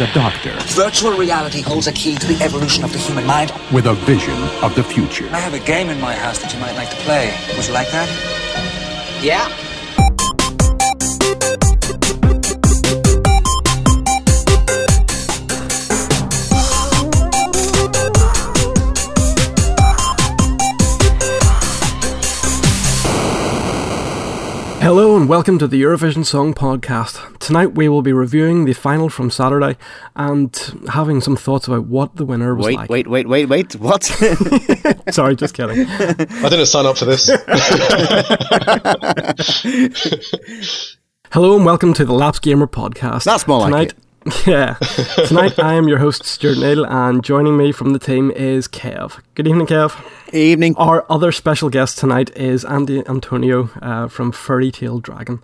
the Doctor. Virtual reality holds a key to the evolution of the human mind. With a vision of the future. I have a game in my house that you might like to play. Would you like that? Yeah. Hello and welcome to the Eurovision Song Podcast. Tonight we will be reviewing the final from Saturday and having some thoughts about what the winner was wait, like. Wait, wait, wait, wait, What? Sorry, just kidding. I didn't sign up for this. Hello and welcome to the Laps Gamer Podcast. That's more like Tonight, Yeah. Tonight I am your host, Stuart Neal, and joining me from the team is Kev. Good evening, Kev. Evening. Our other special guest tonight is Andy Antonio uh, from Fairy Tale Dragon.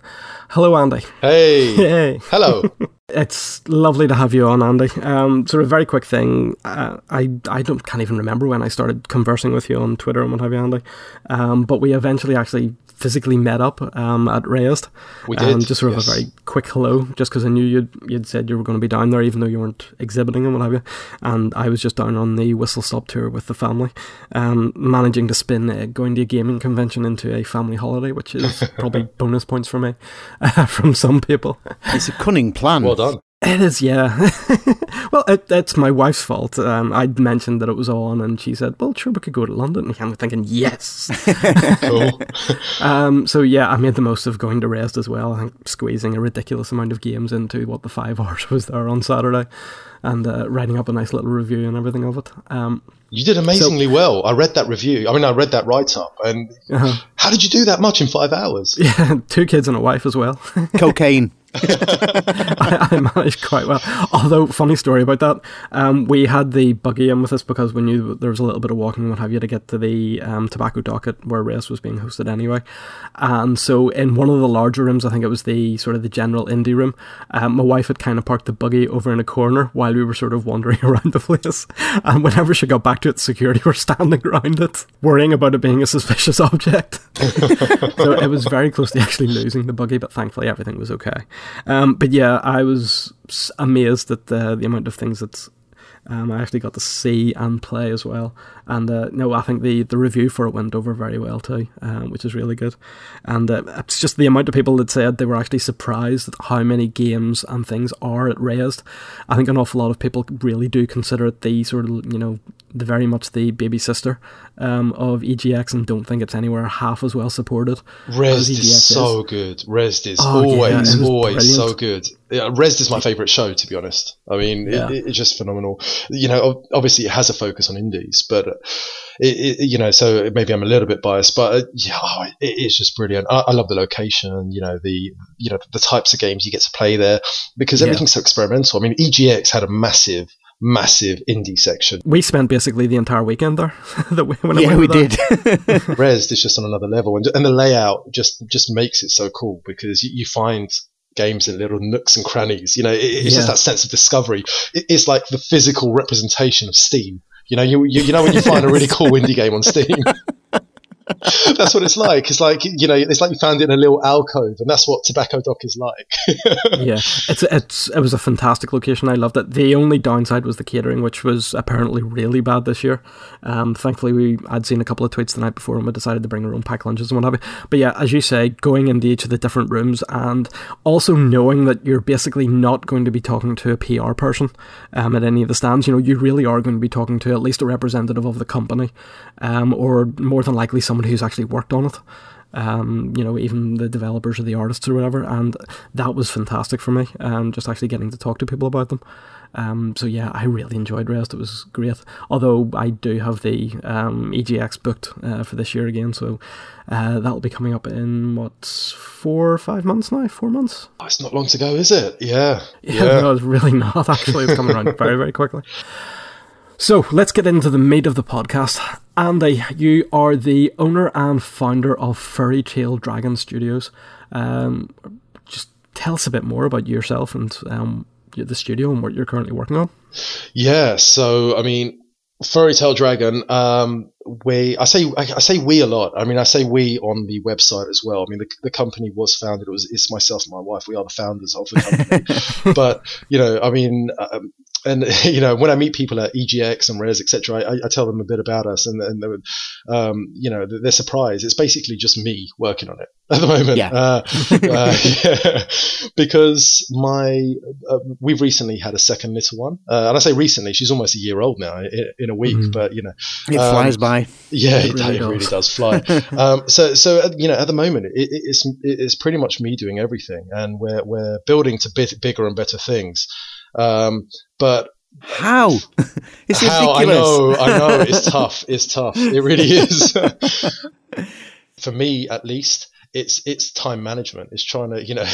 Hello, Andy. Hey. Hey. Hello. It's lovely to have you on, Andy. Um, sort of very quick thing. Uh, I I don't can't even remember when I started conversing with you on Twitter and what have you, Andy. Um, but we eventually actually physically met up um, at Rezzed. We Um, did, just sort of yes. a very quick hello, just because I knew you'd you'd said you were going to be down there, even though you weren't exhibiting and what have you. And I was just down on the Whistle Stop tour with the family, um, managing to spin uh, going to a gaming convention into a family holiday, which is probably bonus points for me uh, from some people. It's a cunning plan. Well done. It is, yeah. well, it, it's my wife's fault. Um, I'd mentioned that it was on, and she said, "Well, sure, we could go to London." And I'm thinking, "Yes." Cool. um, so yeah, I made the most of going to Rezzed as well. I think squeezing a ridiculous amount of games into what the five hours was there on Saturday, and uh, writing up a nice little review and everything of it. Um, You did amazingly well. I read that review. I mean, I read that write up. And uh, how did you do that much in five hours? yeah, two kids and a wife as well. Cocaine. I, I managed quite well. Although, funny story about that, um, we had the buggy in with us because we knew there was a little bit of walking and what have you to get to the um, tobacco docket where Rezzed was being hosted anyway. And so, in one of the larger rooms, I think it was the sort of the general indie room, um, my wife had kind of parked the buggy over in a corner while we were sort of wandering around the place. And whenever she got back to it, security we were standing around it, worrying about it being a suspicious object. so it was very close to actually losing the buggy, but thankfully everything was okay. Um, but yeah, I was amazed at the, the amount of things that um, I actually got to see and play as well. And uh, no, I think the, the review for it went over very well too, um, which is really good. And uh, it's just the amount of people that said they were actually surprised at how many games and things are at Rezzed. I think an awful lot of people really do consider it the sort of, you know, the very much the baby sister um, of EGX and don't think it's anywhere half as well supported. Rezzed is so good. Rezzed is Oh, yeah, always, was always so good. Yeah, Rezzed is my favourite show, to be honest. I mean, Yeah. it, it's just phenomenal. You know, obviously it has a focus on indies, but, it, it, you know, so maybe I'm a little bit biased, but uh, yeah, oh, it, it's just brilliant. I, I love the location, you know, the, you know, the types of games you get to play there because Yeah. everything's so experimental. I mean, EGX had a massive, massive indie section. We spent basically the entire weekend there. that we, when I yeah, went we there. did. Rezzed is just on another level, and, and the layout just just makes it so cool because you, you find games in little nooks and crannies. You know, it, it's just that sense of discovery. It, it's like the physical representation of Steam. You know, you, you you know when you find a really cool indie game on Steam. That's what it's like. It's like you know, it's like you found it in a little alcove, and that's what Tobacco Dock is like. yeah, it's it's it was a fantastic location. I loved it. The only downside was the catering, which was apparently really bad this year. Um, thankfully, we I'd seen a couple of tweets the night before, and we decided to bring our own packed lunches and what have you. But yeah, as you say, going into each of the different rooms, and also knowing that you're basically not going to be talking to a PR person um, at any of the stands. You know, you really are going to be talking to at least a representative of the company, um, or more than likely someone who's actually worked on it um, you know, even the developers or the artists or whatever, and that was fantastic for me. Um, just actually getting to talk to people about them. Um, so yeah, I really enjoyed Rezzed. It was great. Although I do have the um, EGX booked uh, for this year again, so uh, that'll be coming up in what four or five months now. Four months. oh, it's not long to go, is it? Yeah, Yeah, no, it's really not. Actually, it's coming around very, very quickly. So let's get into the meat of the podcast. Andy, you are the owner and founder of Fairy Tale Dragon Studios. Um, just tell us a bit more about yourself and um, the studio and what you're currently working on. Yeah, so I mean, Fairy Tale Dragon. Um, we, I say, I, I say we a lot. I mean, I say we on the website as well. I mean, the, the company was founded. It was it's myself and my wife. We are the founders of the company. but you know, I mean, um, and you know, when I meet people at EGX and Rezzed, etc., I, I, tell them a bit about us, and, and they would, um, you know, they're surprised. It's basically just me working on it at the moment. Yeah. Uh, uh, yeah. Because my, uh, we've recently had a second little one, uh, and I say recently, she's almost a year old now in, in a week. Mhm. But you know, It Um, flies by. yeah, It it, really it really does. fly. um, so, so uh, you know, at the moment, it, it- it's it's pretty much me doing everything, and we're we're building to bit bigger and better things. Um, but How? it's how I ridiculous. know, I know, it's tough. It's tough. It really is. For me, at least, it's it's time management. It's trying to you know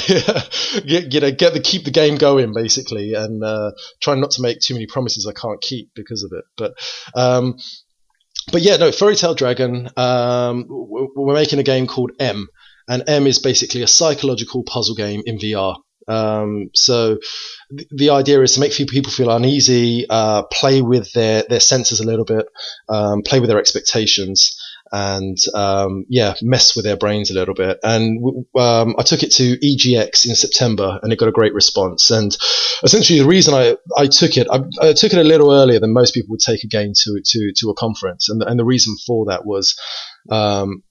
get you know get the keep the game going basically, and uh, trying not to make too many promises I can't keep because of it. But um, but yeah, no, Fairy Tale Dragon. Um, we're making a game called M, and M is basically a psychological puzzle game in VR. Um, so th- the idea is to make people feel uneasy, uh, play with their their senses a little bit, um, play with their expectations. And um, yeah, mess with their brains a little bit. And um, I took it to EGX in September, and it got a great response. And essentially, the reason I, I took it, I, I took it a little earlier than most people would take a game to to to a conference, and and the reason for that was, um,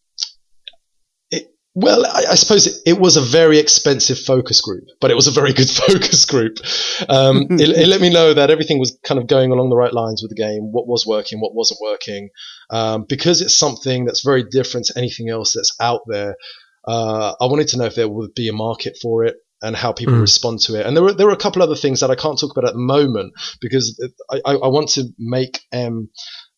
well, I, I suppose it, it was a very expensive focus group, but it was a very good focus group. Um, it, it let me know that everything was kind of going along the right lines with the game, what was working, what wasn't working, um, because it's something that's very different to anything else that's out there. Uh, I wanted to know if there would be a market for it and how people Mm. respond to it. And there were there were a couple other things that I can't talk about at the moment because I, I, I want to make um,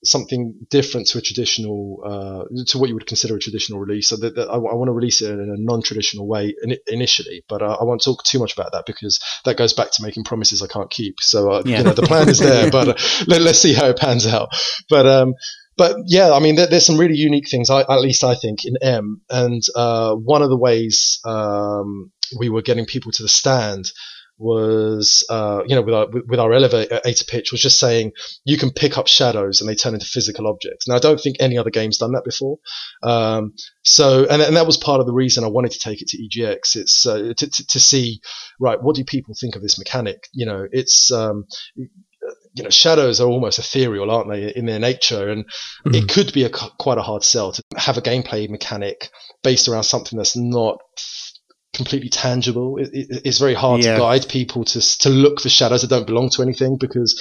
something different to a traditional uh, to what you would consider a traditional release. So that, that I, want to release it in a non-traditional way in, initially, but uh, I won't talk too much about that because that goes back to making promises I can't keep. So uh, Yeah. you know the plan is there, but uh, let, let's see how it pans out. But um, but yeah, I mean, there, there's some really unique things. I, at least I think in M, and uh, one of the ways um, we were getting people to the stand was, uh, you know, with our with our elevator pitch was just saying you can pick up shadows and they turn into physical objects. Now I don't think any other game's done that before. Um, so and, and that was part of the reason I wanted to take it to EGX. It's uh, to, to to see right what do people think of this mechanic. You know, it's um, you know, shadows are almost ethereal, aren't they, in their nature? And Mhm. it could be a quite a hard sell to have a gameplay mechanic based around something that's not completely tangible. It, it, it's very hard Yeah. to guide people to to look for shadows that don't belong to anything because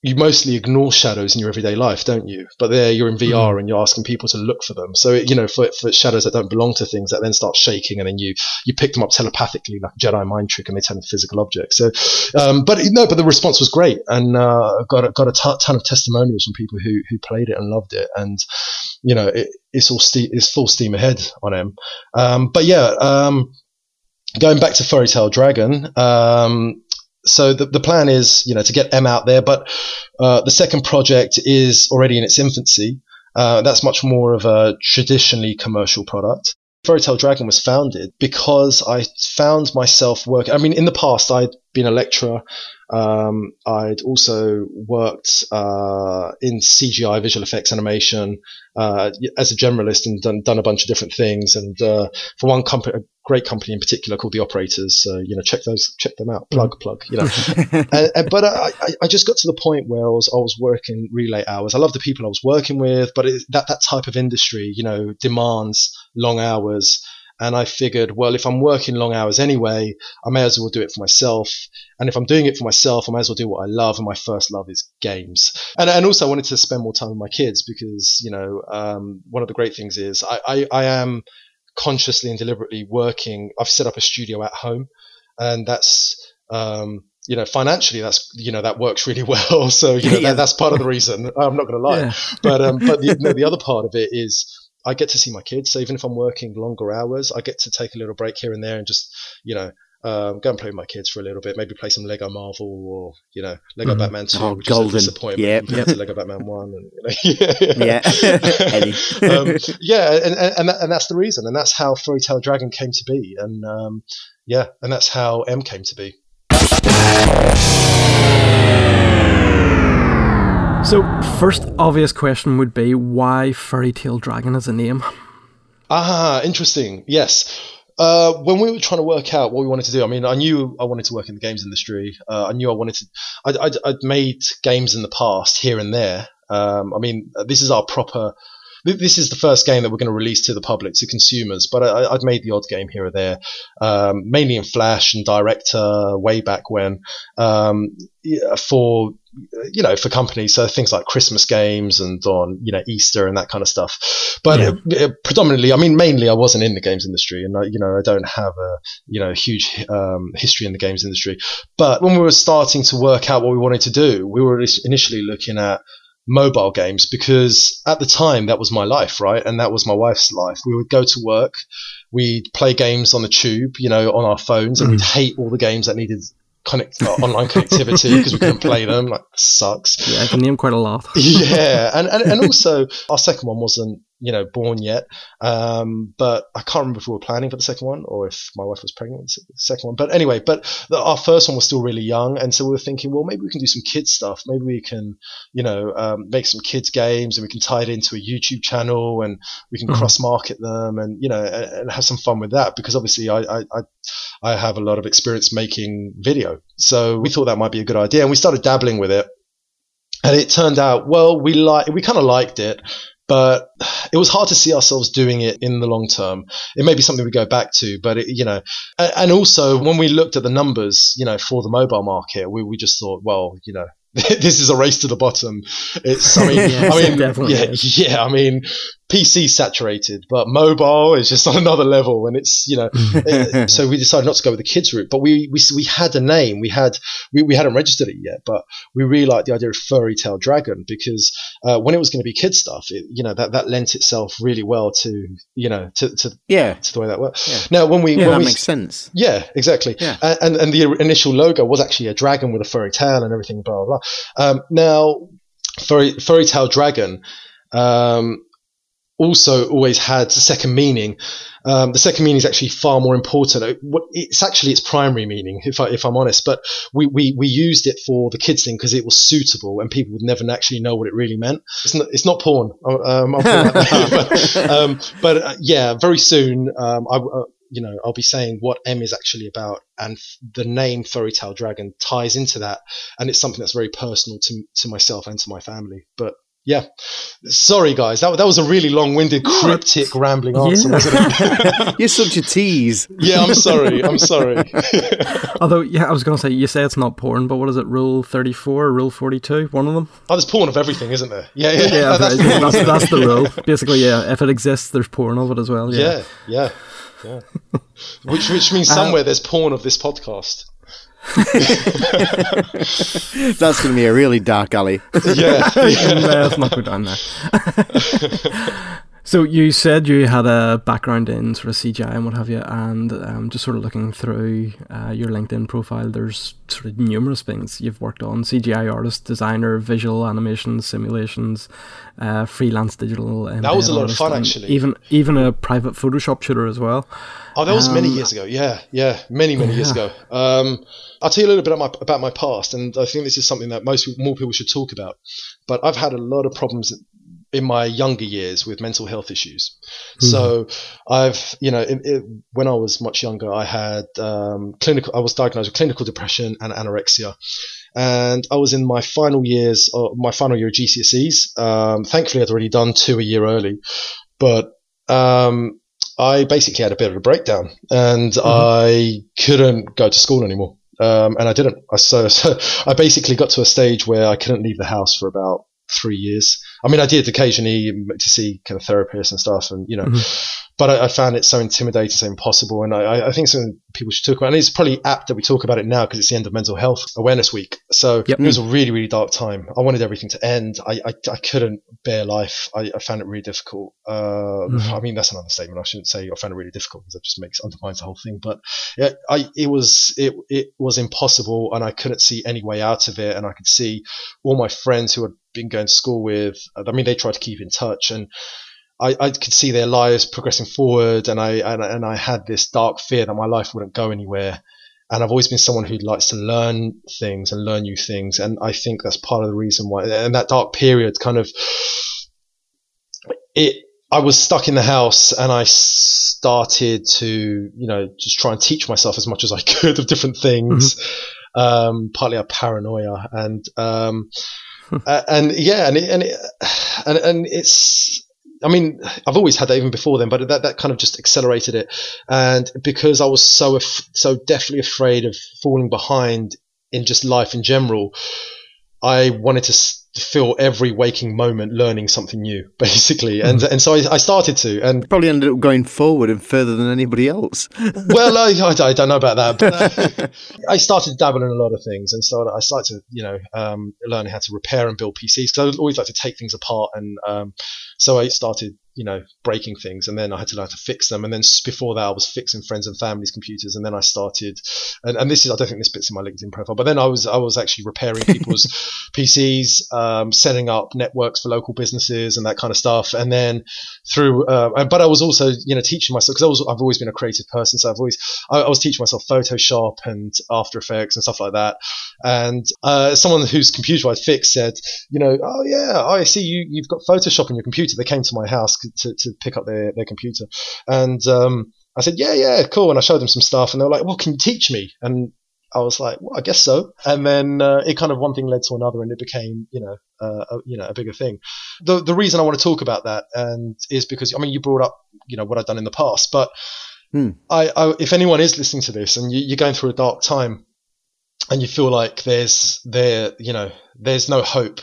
you mostly ignore shadows in your everyday life, don't you? But there, you're in VR and you're asking people to look for them. So, you know, for, for shadows that don't belong to things that then start shaking and then you, you pick them up telepathically like Jedi mind trick and they turn into physical objects. So, um, but no, but the response was great and, uh, got, a- got a ton ton of testimonials from people who, who played it and loved it. And, you know, it, it's all ste- it's full steam ahead on him. Um, but yeah, um, going back to Fairy Tale Dragon, um, so the, the plan is, you know, to get M out there, but uh, the second project is already in its infancy. Uh, that's much more of a traditionally commercial product. Fairy Tale Dragon was founded because I found myself working. I mean, in the past, I'd been a lecturer. Um, I'd also worked uh, in CGI, visual effects, animation uh, as a generalist, and done, done a bunch of different things. And uh, for one company, a great company in particular called the Operators, so you know, check those, check them out. Plug, plug. You know, and, and, but I, I- I just got to the point where I was, I was working relay hours. I love the people I was working with, but it, that, that type of industry, you know, demands long hours. And I figured, well, if I'm working long hours anyway, I may as well do it for myself. And if I'm doing it for myself, I may as well do what I love. And my first love is games. And, and also I wanted to spend more time with my kids because, you know, um, one of the great things is I, I, I am consciously and deliberately working. I've set up a studio at home and that's, um, you know, financially, that's you know that works really well. So you know Yeah. that, that's part of the reason. I'm not going to lie, Yeah. but um, but the, no, the other part of it is I get to see my kids. So even if I'm working longer hours, I get to take a little break here and there and just you know um, go and play with my kids for a little bit. Maybe play some Lego Marvel or you know Lego Mhm. Batman Two, Oh, which is golden. a disappointment Yep. compared to Lego Batman One. And, you know, yeah, Yeah. Um, yeah, and and and that's the reason, and that's how Fairy Tale Dragon came to be, and um, yeah, and that's how M came to be. So, first obvious question would be why Fairy Tale Dragon as a name? Ah, interesting. Yes. Uh, when we were trying to work out what we wanted to do, I mean, I knew I wanted to work in the games industry. Uh, I knew I wanted to. I'd, I'd, I'd, made games in the past here and there. Um, I mean, this is our proper. This is the first game that we're going to release to the public, to consumers. But I, would made the odd game here or there, um, mainly in Flash and Director way back when, um, for you know, for companies, so things like Christmas games and on, you know, Easter and that kind of stuff. But yeah. Uh, predominantly, I mean, mainly I wasn't in the games industry and, I, you know, I don't have a, you know, huge um, history in the games industry. But when we were starting to work out what we wanted to do, we were initially looking at mobile games because at the time that was my life, right? And that was my wife's life. We would go to work, we'd play games on the tube, you know, on our phones, and mm. we'd hate all the games that needed connect uh, online connectivity because we couldn't play them. Like sucks. Yeah, I can name quite a lot. yeah, and, and and also our second one wasn't you know born yet, um, but I can't remember if we were planning for the second one or if my wife was pregnant with the second one. But anyway, but the, our first one was still really young, and so we were thinking, well, maybe we can do some kids stuff. Maybe we can you know um, make some kids games, and we can tie it into a YouTube channel, and we can mm-hmm. cross market them, and you know and, and, have some fun with that because obviously I, I, I I have a lot of experience making video. So we thought that might be a good idea and we started dabbling with it. And it turned out, well, we like, we kind of liked it, but it was hard to see ourselves doing it in the long term. It may be something we go back to, but it, you know, and also when we looked at the numbers, you know, for the mobile market, we, we just thought, well, you know, this is a race to the bottom. It's, I mean, yes, I mean, yeah, is. yeah, I mean, PC saturated, but mobile is just on another level. And it's, you know, it, so we decided not to go with the kids route, but we, we, we had a name. We had, we, we hadn't registered it yet, but we really liked the idea of Fairy Tale Dragon because, uh, when it was going to be kid stuff, it, you know, that, that lent itself really well to, you know, to, to, yeah, to the way that works. Yeah. Now, when we, yeah, when that we, makes sense. Yeah, exactly. Yeah. And, and the initial logo was actually a dragon with a furry tail and everything, blah, blah, blah. Um, now, Fairy, Fairy Tale Dragon, um, also always had a second meaning. Um, the second meaning is actually far more important. It's actually its primary meaning, if, I, if I'm honest. But we, we, we used it for the kids thing because it was suitable, and people would never actually know what it really meant. It's not, it's not porn. Um, but, um, but uh, yeah, very soon, um, I, uh, you know, I'll be saying what M is actually about, and the name Fairy Tale Dragon ties into that, and it's something that's very personal to to myself and to my family. But yeah. Sorry, guys. That, that was a really long winded, cryptic, rambling answer, yeah. wasn't it? You're such a tease. yeah, I'm sorry. I'm sorry. Although, yeah, I was going to say, you say it's not porn, but what is it, Rule 34 Rule 42? One of them? Oh, there's porn of everything, isn't there? Yeah, yeah. yeah that's, that's, that's, the rule. Basically, yeah, if it exists, there's porn of it as well. Yeah, yeah. yeah, yeah. which, which means uh, somewhere uh, there's porn of this podcast. That's going to be a really dark alley. yeah, yeah. let's not go down there. So you said you had a background in sort of CGI and what have you, and um, just sort of looking through uh, your LinkedIn profile, there's sort of numerous things you've worked on: CGI artist, designer, visual animation, simulations, uh, freelance digital. That was a lot of fun, actually. Even even a private Photoshop shooter as well. Oh, that was um, many years ago. Yeah, yeah, many many yeah. years ago. Um, I'll tell you a little bit about my, about my past, and I think this is something that most more people should talk about. But I've had a lot of problems in my younger years with mental health issues. Mm-hmm. So I've, you know, it, it, when I was much younger, I had um, clinical. I was diagnosed with clinical depression and anorexia, and I was in my final years, uh, my final year of GCSEs. Um, thankfully, I'd already done two a year early, but um, I basically had a bit of a breakdown, and mm-hmm. I couldn't go to school anymore. Um, and I didn't. I, so, so I basically got to a stage where I couldn't leave the house for about three years. I mean, I did occasionally to see kind of therapists and stuff, and you know, mm-hmm but I, I, found it so intimidating, so impossible. And I, I, think something people should talk about. It. And it's probably apt that we talk about it now because it's the end of Mental Health Awareness Week. So yep. it was a really, really dark time. I wanted everything to end. I, I, I couldn't bear life. I, found it really difficult. Uh, mm-hmm. I mean, that's an understatement. I shouldn't say I found it really difficult because that just makes undermines the whole thing. But yeah, I, it was it it was impossible, and I couldn't see any way out of it. And I could see all my friends who had been going to school with. I mean, they tried to keep in touch and I, I could see their lives progressing forward, and I and, and I had this dark fear that my life wouldn't go anywhere. and I've always been someone who likes to learn things and learn new things. And I think that's part of the reason why, and that dark period kind of, it, I was stuck in the house and I started to, you know, just try and teach myself as much as I could of different things. Mm-hmm. Um, partly a paranoia and, um, and yeah, and it, and, it, and, and it's, I mean, I've always had that even before then, but that, that kind of just accelerated it. And because I was so, so definitely afraid of falling behind in just life in general, I wanted to fill every waking moment learning something new, basically. And mm. and so I, I, started to, and probably ended up going forward and further than anybody else. well, I, I, I, don't know about that, but uh, I started dabbling in a lot of things, and so I started to, you know, um, learn how to repair and build PCs because I always like to take things apart, and um, so I started you know, breaking things. And then I had to learn how to fix them. And then before that, I was fixing friends and family's computers. And then I started, and, and this is, I don't think this bit's in my LinkedIn profile, but then I was, I was actually repairing people's PCs, um, setting up networks for local businesses and that kind of stuff. And then through, uh, but I was also, you know, teaching myself because I was, I've always been a creative person. So I've always, I, I was teaching myself Photoshop and After Effects and stuff like that. And, uh, someone whose computer I'd fixed said, you know, oh yeah, I see you, you've got Photoshop on your computer. They came to my house to, to pick up their, their computer. And um, I said, yeah, yeah, cool. And I showed them some stuff, and they were like, well, can you teach me? And I was like, well, I guess so. And then uh, it kind of one thing led to another, and it became, you know, uh, a, you know, a bigger thing. The the reason I want to talk about that and is because I mean, you brought up, you know, what I've done in the past, but hmm. I, I, if anyone is listening to this and you, are going through a dark time, and you feel like there's there, you know, there's no hope,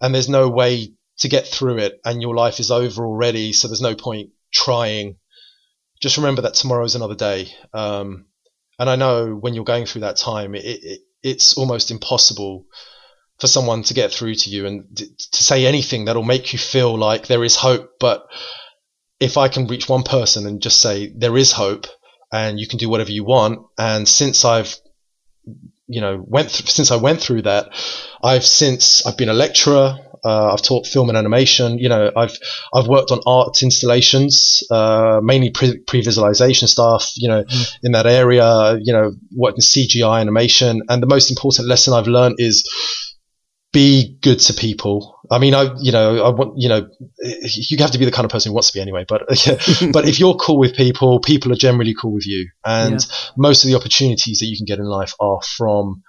and there's no way to get through it and your life is over already, so there's no point trying. Just remember that tomorrow is another day. Um, and I know when you're going through that time, it, it, it's almost impossible for someone to get through to you and to say anything that'll make you feel like there is hope. But if I can reach one person and just say there is hope and you can do whatever you want, and since I've you know went th- since I went through that, I've since I've been a lecturer. Uh, I've taught film and animation. You know, I've I've worked on art installations, uh, mainly pre- visualization stuff. You know, mm. in that area. You know, worked in CGI animation, and the most important lesson I've learned is be good to people. I mean, I, you know, I want, you know, you have to be the kind of person who wants to be anyway, but, but if you're cool with people, people are generally cool with you. And yeah. most of the opportunities that you can get in life are from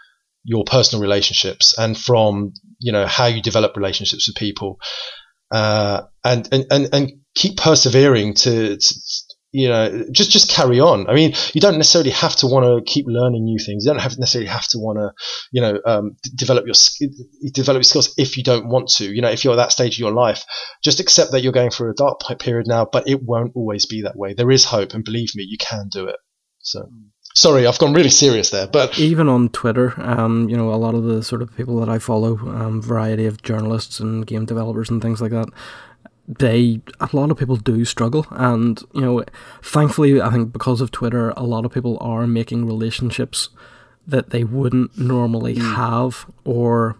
your personal relationships and from you know how you develop relationships with people uh, and, and and and keep persevering to, to, you know just just carry on. I mean you don't necessarily have to want to keep learning new things. You don't have necessarily have to want to you know um, develop your develop your skills if you don't want to. You know if you're at that stage of your life just accept that you're going through a dark period now but it won't always be that way. There is hope and believe me you can do it. So sorry, I've gone really serious there. But even on Twitter, um, you know, a lot of the sort of people that I follow, um, variety of journalists and game developers and things like that, they a lot of people do struggle, and you know, thankfully, I think because of Twitter, a lot of people are making relationships that they wouldn't normally mm. have, or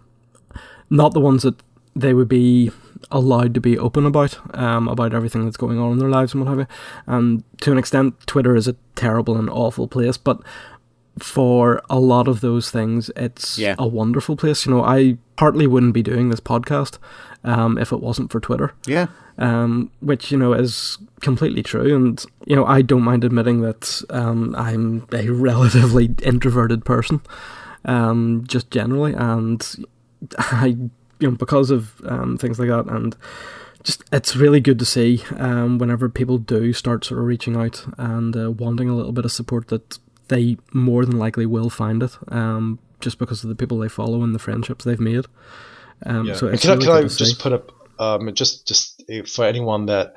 not the ones that they would be allowed to be open about um, about everything that's going on in their lives and what have you. And to an extent, Twitter is a terrible and awful place, but for a lot of those things, it's yeah. a wonderful place. You know, I partly wouldn't be doing this podcast um, if it wasn't for Twitter. Yeah. Um, which you know is completely true, and you know I don't mind admitting that um, I'm a relatively introverted person, um, just generally, and I you know because of um, things like that and just it's really good to see um, whenever people do start sort of reaching out and uh, wanting a little bit of support that they more than likely will find it um, just because of the people they follow and the friendships they've made. Um, yeah. So can, really I, can I just put up um, just just for anyone that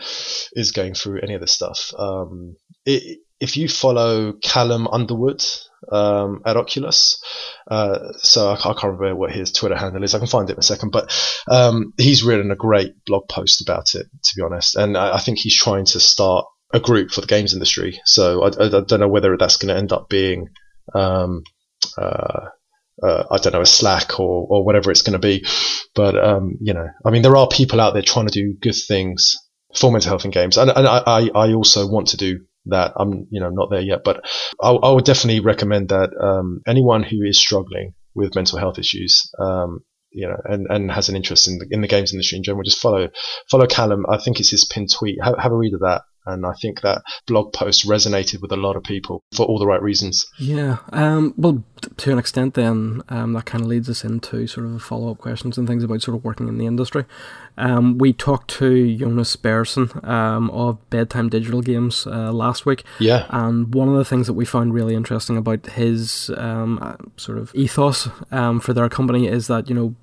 is going through any of this stuff, um, it, if you follow Callum Underwood, um, at Oculus. Uh, so I, I, can't remember what his Twitter handle is. I can find it in a second, but um, he's written a great blog post about it, to be honest. And I, I think he's trying to start a group for the games industry. So I, I don't know whether that's going to end up being, um, uh, uh, I don't know, a Slack or, or whatever it's going to be. But, um, you know, I mean, there are people out there trying to do good things for mental health in games. And, and I, I also want to do that I'm, you know, not there yet. But I, I would definitely recommend that um, anyone who is struggling with mental health issues, um, you know, and, and has an interest in the, in the games industry in general, just follow follow Callum. I think it's his pinned tweet. Have, have a read of that. And I think that blog post resonated with a lot of people for all the right reasons. Yeah. Um, well, to an extent, then um, that kind of leads us into sort of follow up questions and things about sort of working in the industry. Um, we talked to Jonas Berson um, of Bedtime Digital Games uh, last week. Yeah. And one of the things that we found really interesting about his um, uh, sort of ethos um, for their company is that, you know,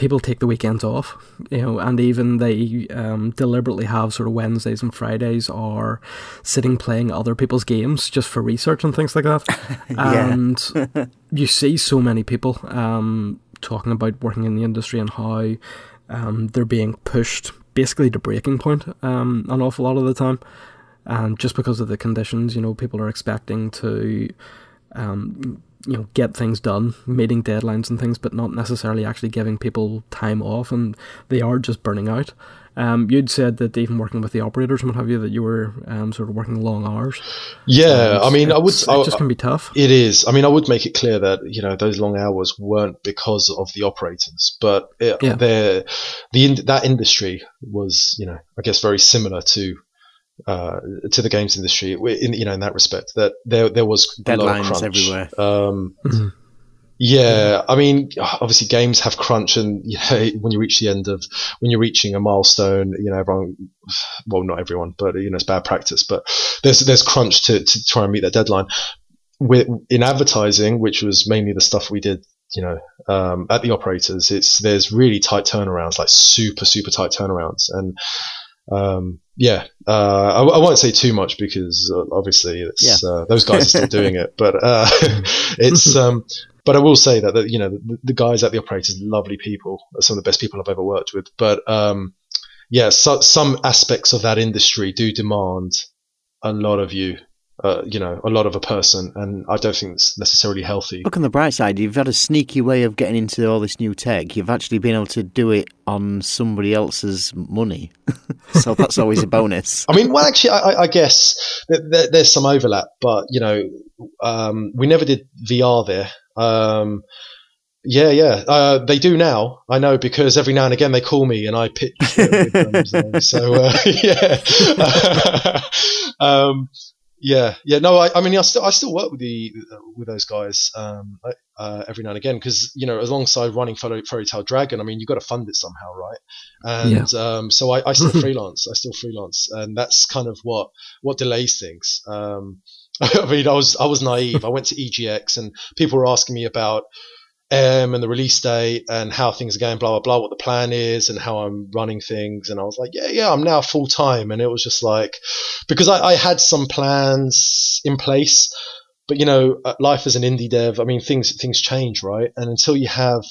people take the weekends off, you know, and even they um, deliberately have sort of Wednesdays and Fridays are sitting playing other people's games just for research and things like that. and you see so many people um, talking about working in the industry and how um, they're being pushed basically to breaking point um, an awful lot of the time. And just because of the conditions, you know, people are expecting to um, you know get things done, meeting deadlines and things, but not necessarily actually giving people time off, and they are just burning out. Um, you'd said that even working with the operators and what have you, that you were um, sort of working long hours. Yeah, I mean, I would. It just can be tough. It is. I mean, I would make it clear that you know those long hours weren't because of the operators, but it, yeah. the that industry was, you know, I guess very similar to uh, to the games industry in you know in that respect that there there was deadlines everywhere. Um, mm-hmm. Yeah, I mean, obviously games have crunch, and you know, when you reach the end of when you're reaching a milestone, you know, everyone, well, not everyone, but you know, it's bad practice. But there's there's crunch to, to try and meet that deadline. With in advertising, which was mainly the stuff we did, you know, um, at the operators, it's there's really tight turnarounds, like super super tight turnarounds, and um, yeah, uh, I, I, won't say too much because uh, obviously it's, yeah. uh, those guys are still doing it, but uh, it's. Um, but I will say that, that you know the, the, guys at the operators, lovely people, some of the best people I've ever worked with. But um, yeah, so, some aspects of that industry do demand a lot of you uh, you know, a lot of a person, and I don't think it's necessarily healthy. Look on the bright side, you've had a sneaky way of getting into all this new tech. You've actually been able to do it on somebody else's money, so that's always a bonus. I mean, well, actually, I, I guess there's some overlap, but you know, um, we never did VR there. Um, yeah, yeah, uh, they do now. I know because every now and again they call me and I pitch. so uh, yeah. um, yeah, yeah, no, I, I mean, I still, I still work with the with those guys um, uh, every now and again because you know, alongside running Fairy, Fairy Tale Dragon, I mean, you have got to fund it somehow, right? And yeah. um, so I, I still freelance, I still freelance, and that's kind of what what delays things. Um, I mean, I was I was naive. I went to EGX, and people were asking me about um, and the release date and how things are going, blah blah blah, what the plan is and how I'm running things. And I was like, yeah, yeah, I'm now full time. And it was just like because I, I, had some plans in place, but you know, uh, life as an indie dev, I mean, things things change, right? And until you have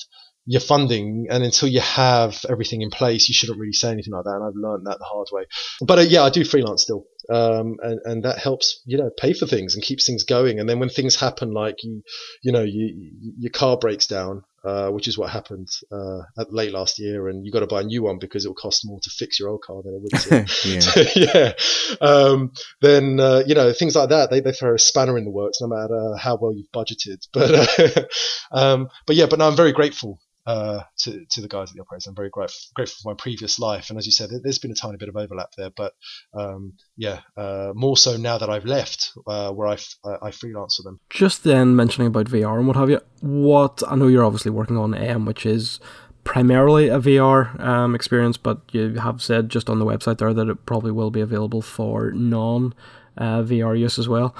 your funding and until you have everything in place, you shouldn't really say anything like that. And I've learned that the hard way. But uh, yeah, I do freelance still. Um, and, and that helps, you know, pay for things and keeps things going. And then when things happen, like you, you know, you, your car breaks down, uh, which is what happened, uh, late last year and you got to buy a new one because it will cost more to fix your old car than it would to, yeah. yeah. Um, then, uh, you know, things like that, they, they throw a spanner in the works no matter how well you've budgeted. But, um, but yeah, but no, I'm very grateful uh, to, to the guys at the operators. I'm very grateful, grateful for my previous life. And as you said, there's been a tiny bit of overlap there, but um, yeah, uh, more so now that I've left, uh, where I, I freelance for them. Just then mentioning about VR and what have you, what I know you're obviously working on AM, which is primarily a VR um, experience, but you have said just on the website there that it probably will be available for non uh, VR use as well.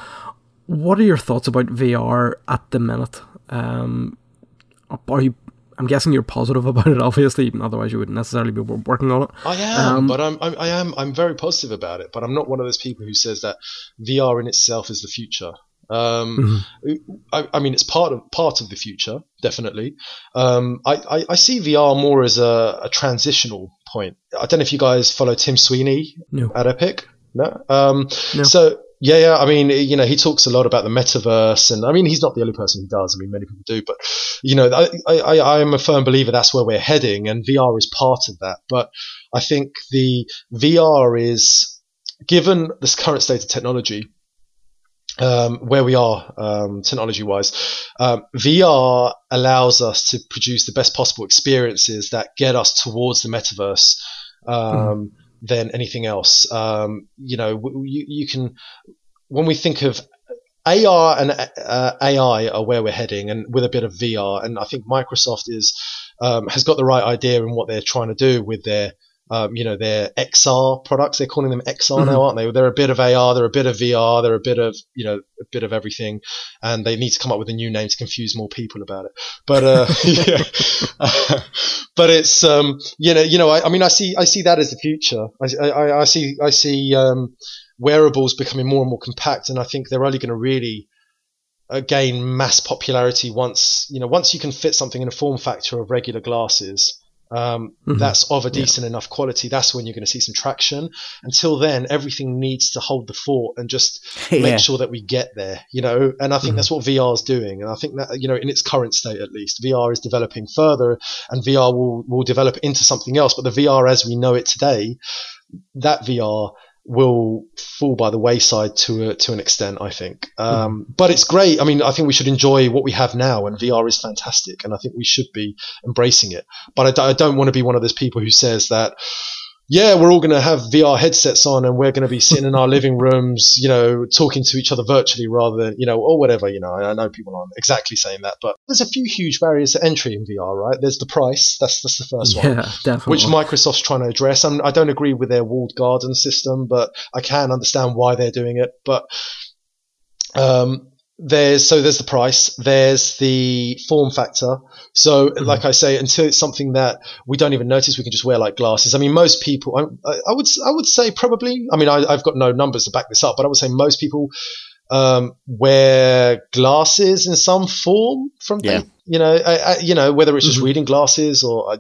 What are your thoughts about VR at the minute? Um, are you I'm guessing you're positive about it, obviously. Otherwise, you wouldn't necessarily be working on it. I am, um, but I'm, I'm, I am, I'm very positive about it. But I'm not one of those people who says that VR in itself is the future. Um, mm-hmm. I, I, mean, it's part of part of the future, definitely. Um, I, I, I, see VR more as a, a, transitional point. I don't know if you guys follow Tim Sweeney no. at Epic. No. Um, no. So yeah, yeah. I mean, you know, he talks a lot about the metaverse, and I mean, he's not the only person who does. I mean, many people do, but you know, I, I, I am a firm believer that's where we're heading, and VR is part of that. But I think the VR is given this current state of technology, um, where we are um, technology wise, um, VR allows us to produce the best possible experiences that get us towards the metaverse mm. Than anything else. Um, you know, you, you, can, when we think of AR and uh, AI are where we're heading, and with a bit of VR, and I think Microsoft is um, has got the right idea in what they're trying to do with their um, you know, their XR products. They're calling them XR mm-hmm. now, aren't they? They're a bit of AR, they're a bit of VR, they're a bit of, you know, a bit of everything. And they need to come up with a new name to confuse more people about it. But, uh, yeah. but it's, um, you know, you know, I, I, mean, I see, I see that as the future. I, I, I see, I see, um, wearables becoming more and more compact. And I think they're only going to really, uh, gain mass popularity once you know once you can fit something in a form factor of regular glasses um, mm-hmm. that's of a decent yeah. enough quality, that's when you're going to see some traction. Until then, everything needs to hold the fort and just yeah. make sure that we get there, you know. And I think mm-hmm. that's what VR is doing. And I think that, you know, in its current state at least, VR is developing further and VR will, will develop into something else. But the VR as we know it today, that VR will fall by the wayside to a, to an extent, I think. Um, mm. But it's great. I mean, I think we should enjoy what we have now, and VR is fantastic, and I think we should be embracing it. But I, I don't want to be one of those people who says that yeah, we're all going to have VR headsets on and we're going to be sitting in our living rooms, you know, talking to each other virtually rather than, you know, or whatever, you know, I know people aren't exactly saying that, but there's a few huge barriers to entry in VR, right? There's the price. That's, that's the first yeah, one. Definitely. Which Microsoft's trying to address. I'm, I do not agree with their walled garden system, but I can understand why they're doing it. But, um, there's so there's the price there's the form factor so mm-hmm. like i say until it's something that we don't even notice we can just wear like glasses i mean most people i, I would i would say probably i mean I, have got no numbers to back this up but i would say most people um, wear glasses in some form from yeah. You know, I, I, you know, whether it's just mm-hmm. reading glasses or I,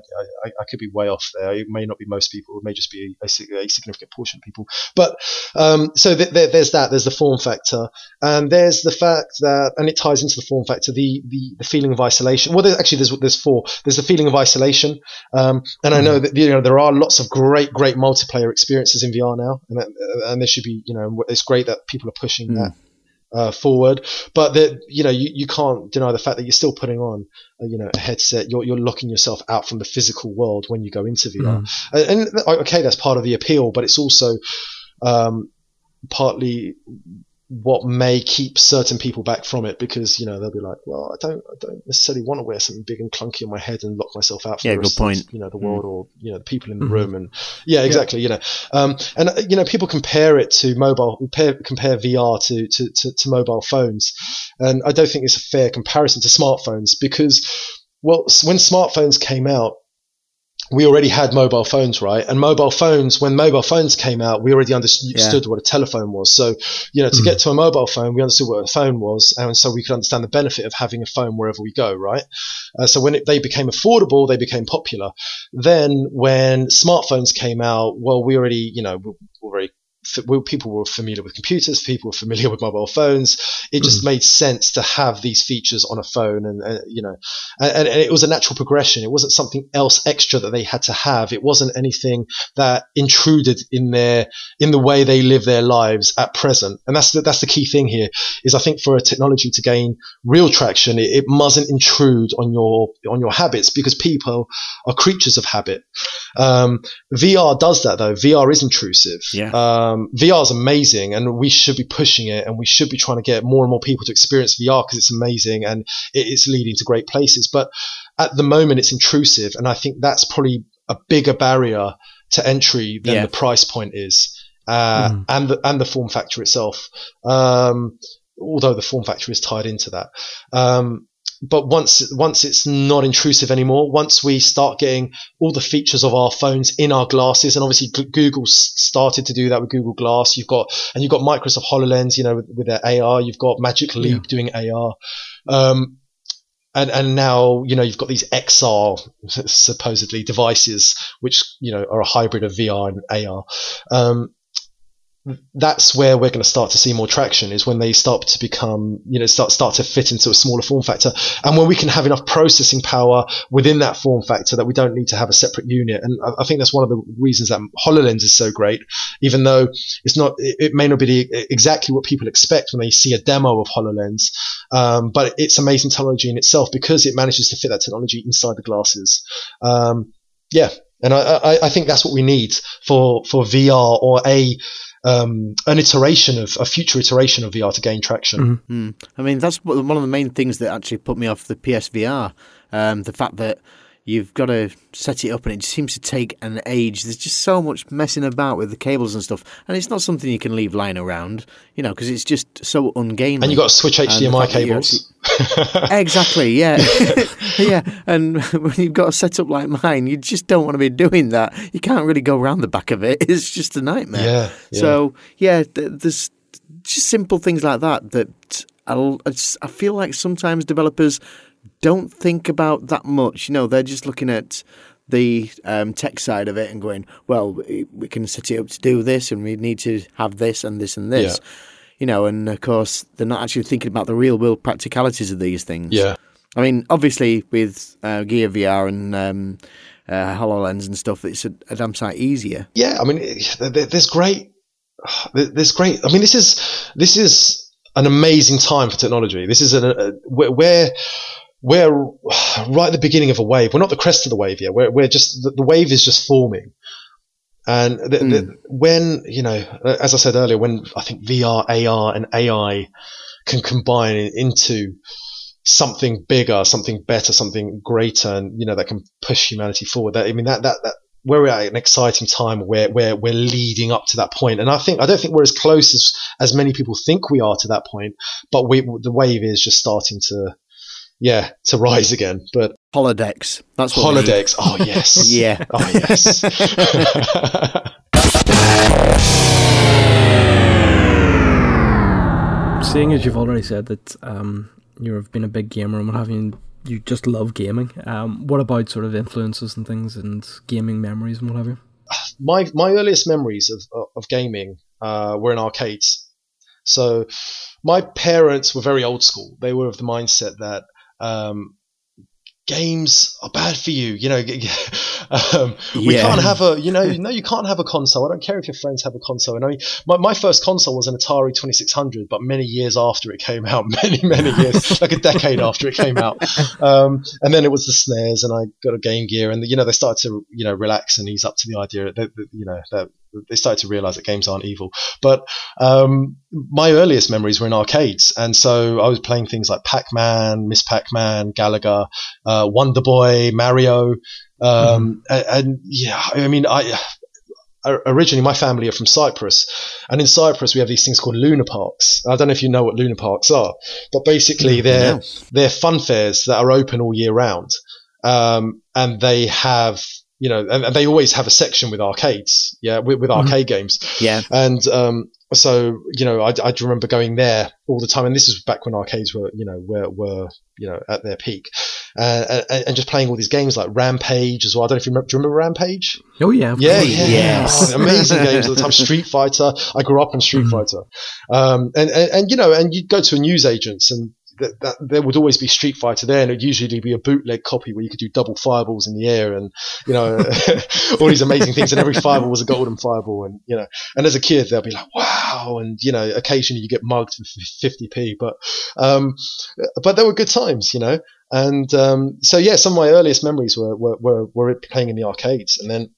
I, could be way off there. It may not be most people. It may just be a, a significant portion of people. But um, so th- th- there's that. There's the form factor, and there's the fact that, and it ties into the form factor, the the, the feeling of isolation. Well, there's, actually, there's there's four. There's the feeling of isolation, um, and mm-hmm. I know mm-hmm. that you know there are lots of great great multiplayer experiences in VR now, and that, and there should be you know it's great that people are pushing mm. that uh, forward. But that you know you, you can't deny the fact that you're still putting on a, you know a headset. You're you're locking yourself out from the physical world when you go into VR. Mm. And, and, okay, that's part of the appeal, but it's also um, partly what may keep certain people back from it because you know they'll be like, well, I don't, I don't necessarily want to wear something big and clunky on my head and lock myself out from yeah, the rest point. of you know the world mm. or you know the people in the mm-hmm. room and yeah, exactly, yeah. you know, um, and uh, you know people compare it to mobile, compare, compare VR to, to, to, to mobile phones, and I don't think it's a fair comparison to smartphones because well, when smartphones came out, we already had mobile phones, right? And mobile phones, when mobile phones came out, we already understood yeah. what a telephone was. So, you know, to mm. get to a mobile phone, we understood what a phone was. And so we could understand the benefit of having a phone wherever we go, right? Uh, so when it, they became affordable, they became popular. Then when smartphones came out, well, we already, you know, were, were very people were familiar with computers, people were familiar with mobile phones. It just mm. made sense to have these features on a phone, and uh, you know, and, and, it was a natural progression. It wasn't something else extra that they had to have. It wasn't anything that intruded in their in the way they live their lives at present. And that's the, that's the key thing here. Is I think for a technology to gain real traction, it, it mustn't intrude on your on your habits because people are creatures of habit. Um, VR does that though. VR is intrusive. Yeah. Um, um, VR is amazing, and we should be pushing it, and we should be trying to get more and more people to experience VR because it's amazing and it's leading to great places. But at the moment, it's intrusive, and I think that's probably a bigger barrier to entry than yeah. the price point is, uh, mm. and the and the form factor itself. Um, although the form factor is tied into that. Um, but once once it's not intrusive anymore, once we start getting all the features of our phones in our glasses, and obviously Google started to do that with Google Glass. You've got and you've got Microsoft Hololens, you know, with, with their AR. You've got Magic Leap yeah. doing AR. Um, and, and now you know you've got these XR supposedly devices which you know are a hybrid of VR and AR. Um, that's where we're going to start to see more traction is when they start to become, you know, start, start to fit into a smaller form factor. And when we can have enough processing power within that form factor that we don't need to have a separate unit. And I, I think that's one of the reasons that HoloLens is so great, even though it's not, it, it may not be exactly what people expect when they see a demo of HoloLens. Um, but it's amazing technology in itself because it manages to fit that technology inside the glasses. Um, yeah. And I, I, I think that's what we need for, for VR or a, um, an iteration of a future iteration of VR to gain traction. Mm. I mean, that's one of the main things that actually put me off the PSVR. Um, the fact that you've got to set it up and it seems to take an age. There's just so much messing about with the cables and stuff, and it's not something you can leave lying around, you know, because it's just so ungainly. And you've got to switch HDMI cables. exactly, yeah, yeah. And when you've got a setup like mine, you just don't want to be doing that. You can't really go around the back of it. It's just a nightmare. Yeah. yeah. So yeah, there's just simple things like that that I'll, I feel like sometimes developers don't think about that much. You know, they're just looking at the um, tech side of it and going, well, we can set it up to do this, and we need to have this and this and this. Yeah. You know, and of course, they're not actually thinking about the real world practicalities of these things. Yeah. I mean, obviously, with uh, Gear VR and um, uh, HoloLens and stuff, it's a, a damn sight easier. Yeah, I mean, there's great. There's great. I mean, this is this is an amazing time for technology. This is a, a where we're right at the beginning of a wave. We're not the crest of the wave yet. We're, we're just, the, the wave is just forming. And the, mm. the, hmm. when, you know, as I said earlier, when I think VR, AR and AI can combine into something bigger, something better, something greater, and, you know, that can push humanity forward. That, I mean, that, that, that, we're at an exciting time where, where we're leading up to that point. And I think, I don't think we're as close as, as many people think we are to that point, but we, the wave is just starting to, yeah, to rise again. But holodecks. That's what holodecks. Oh yes. yeah. Oh yes. Seeing as you've already said that um, you've been a big gamer and what have you, you just love gaming. Um, what about sort of influences and things and gaming memories and what have you? My my earliest memories of of gaming uh, were in arcades. So my parents were very old school. They were of the mindset that um, games are bad for you. You know, um, we yeah. can't have a, you know, no, you can't have a console. I don't care if your friends have a console. And I mean, my, my first console was an Atari 2600, but many years after it came out, many, many years, like a decade after it came out. Um, and then it was the SNES and I got a Game Gear and, you know, they started to, you know, relax and ease up to the idea that, that you know, that they started to realize that games aren't evil. But um, my earliest memories were in arcades, and so I was playing things like Pac-Man, Ms. Pac-Man, Galaga, uh, Wonder Boy, Mario, um, mm. and, and, yeah, I mean, I. Originally, my family are from Cyprus, and in Cyprus we have these things called Luna Parks. I don't know if you know what Luna Parks are, but basically they're they're fun fairs that are open all year round, um, and they have you know, and, and, they always have a section with arcades, yeah, with, with mm-hmm. arcade games, yeah. And um, so, you know, I, I remember going there all the time, and this is back when arcades were, you know, were were you know at their peak, uh, and, and, just playing all these games like Rampage as well. I don't know if you remember, do you remember Rampage? Oh yeah, yeah, yeah, yes. oh, amazing games at the time. Street Fighter. I grew up on Street mm-hmm. Fighter, um, and, and and you know, and you'd go to a newsagent's and that, that, there would always be Street Fighter there, and it'd usually be a bootleg copy where you could do double fireballs in the air, and you know all these amazing things. And every fireball was a golden fireball, and you know, and as a kid they'll be like, wow, and you know, occasionally you get mugged for 50p, but um, but there were good times, you know. And um, so yeah, some of my earliest memories were, were were were playing in the arcades, and then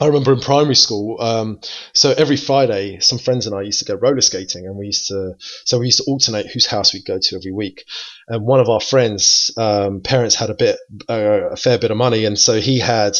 I remember in primary school, um, so every Friday, some friends and I used to go roller skating, and we used to, so we used to alternate whose house we'd go to every week and one of our friends' um, parents had a bit, uh, a fair bit of money, and so he had,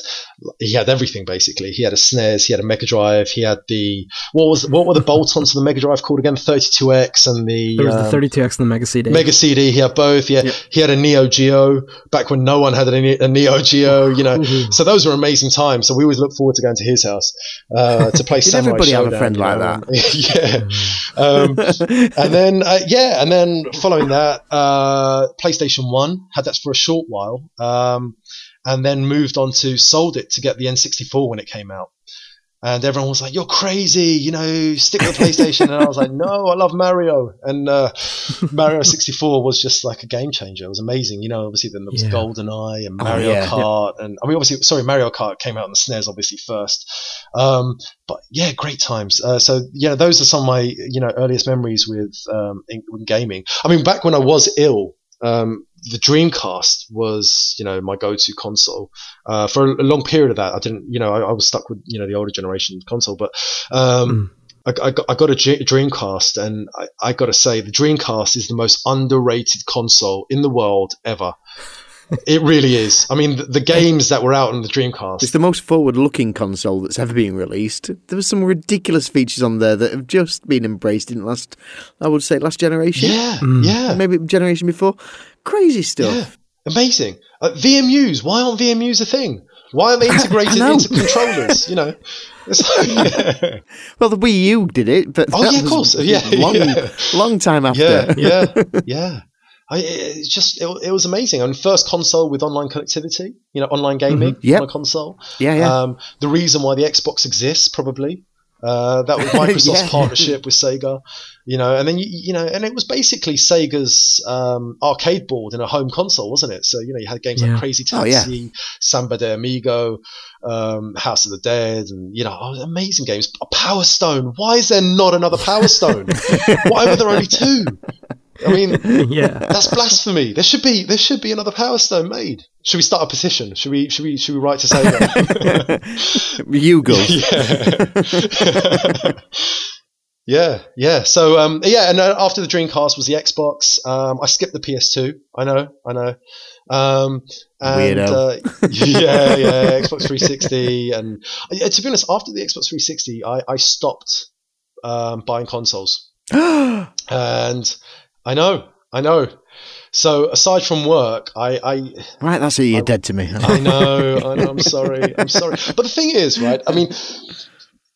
he had everything basically. He had a SNES, he had a Mega Drive, he had the what was what were the bolt-ons to the Mega Drive called again? 32X and the there was um, the 32X and the Mega CD. Mega CD, he had both. Yeah, yep. he had a Neo Geo back when no one had a, a Neo Geo. You know, so those were amazing times. So we always look forward to going to his house uh, to play. Did everybody Showdown, have a friend like know? that? yeah, um, and then uh, yeah, and then following that. Uh, uh, PlayStation One, had that for a short while, um, and then moved on to sold it to get the N64 when it came out. And everyone was like, "You're crazy," you know, stick with the PlayStation. and I was like, "No, I love Mario." And uh, Mario 64 was just like a game changer. It was amazing, you know. Obviously, then there was Yeah. GoldenEye and Oh, Mario yeah. Kart, and I mean, obviously, sorry, Mario Kart came out on the SNES obviously first. Um, but yeah, great times. Uh, so yeah, those are some of my you know earliest memories with um, in, in gaming. I mean, back when I was ill. Um, the Dreamcast was, you know, my go-to console uh, for a, long period of that. I didn't, you know, I, I was stuck with, you know, the older generation console, but um, I, I, got, I got a G- Dreamcast, and I, I got to say, the Dreamcast is the most underrated console in the world ever. it really is. I mean, the, the games that were out on the Dreamcast. It's the most forward-looking console that's ever been released. There were some ridiculous features on there that have just been embraced in last, I would say, last generation. yeah, yeah, maybe generation before. Crazy stuff. yeah, amazing. Uh, VMUs. Why aren't VMUs a thing? Why aren't they integrated into controllers? You know, like, Well, the Wii U did it, but Oh, yeah, of course. Yeah, long, yeah. long time after. yeah, yeah, yeah. I, it's just it, it was amazing. And first console with online connectivity, you know, online gaming Yep. on a console. Yeah, yeah. Um, the reason why the Xbox exists, probably. Uh, that was Microsoft's Yeah. partnership with Sega, you know, and then you, you know, and it was basically Sega's um, arcade board in a home console, wasn't it? So you know, you had games Yeah. like Crazy Oh, yeah. Taxi, Samba de Amigo, um, House of the Dead, and you know, oh, amazing games. Power Stone. Why is there not another Power Stone? Why were there only two? I mean, yeah. that's blasphemy. There should be there should be another Power Stone made. Should we start a petition? Should we should we should we write to Sega? You go. yeah. yeah, yeah. So um, yeah, and after the Dreamcast was the Xbox. Um, I skipped the PS2. I know, I know. Um, and, Weirdo. Uh, yeah, yeah. Xbox 360, and uh, to be honest, after the Xbox 360, I, I stopped um, buying consoles. and I know, I know. So aside from work, I, I Right, that's it. You're dead to me. I know, I know. I'm sorry. I'm sorry. But the thing is, right? I mean,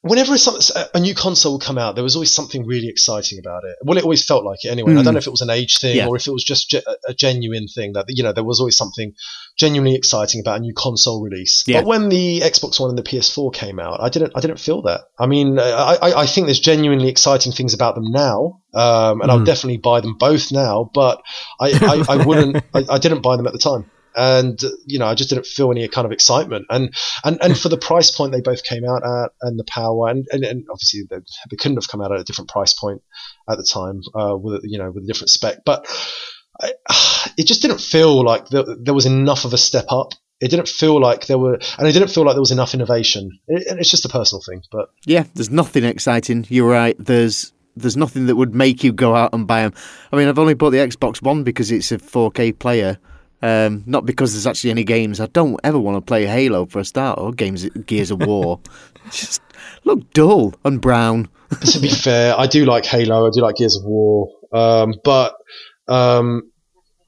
whenever some, a new console would come out, there was always something really exciting about it. Well, it always felt like it anyway. I don't hmm. know if it was an age thing Yeah. or if it was just ge- a genuine thing that you know there was always something genuinely exciting about a new console release. Yeah. But when the Xbox One and the PS4 came out, I didn't. I didn't feel that. I mean, uh, I, I, I think there's genuinely exciting things about them now. Um, and I'll hmm. definitely buy them both now, but I, I, I wouldn't, I, I didn't buy them at the time and you know I just didn't feel any kind of excitement and and and for the price point they both came out at and the power and and, and obviously they, they couldn't have come out at a different price point at the time uh, with you know with a different spec but I, it just didn't feel like there, there was enough of a step up it didn't feel like there were and it didn't feel like there was enough innovation it, it's just a personal thing but Yeah, there's nothing exciting. You're right. There's there's nothing that would make you go out and buy them. I mean, I've only bought the Xbox One because it's a 4K player. Um, not because there's actually any games. I don't ever want to play Halo for a start or games Gears of War. Just look dull and brown. to be fair I do like Halo I do like Gears of War um, but um,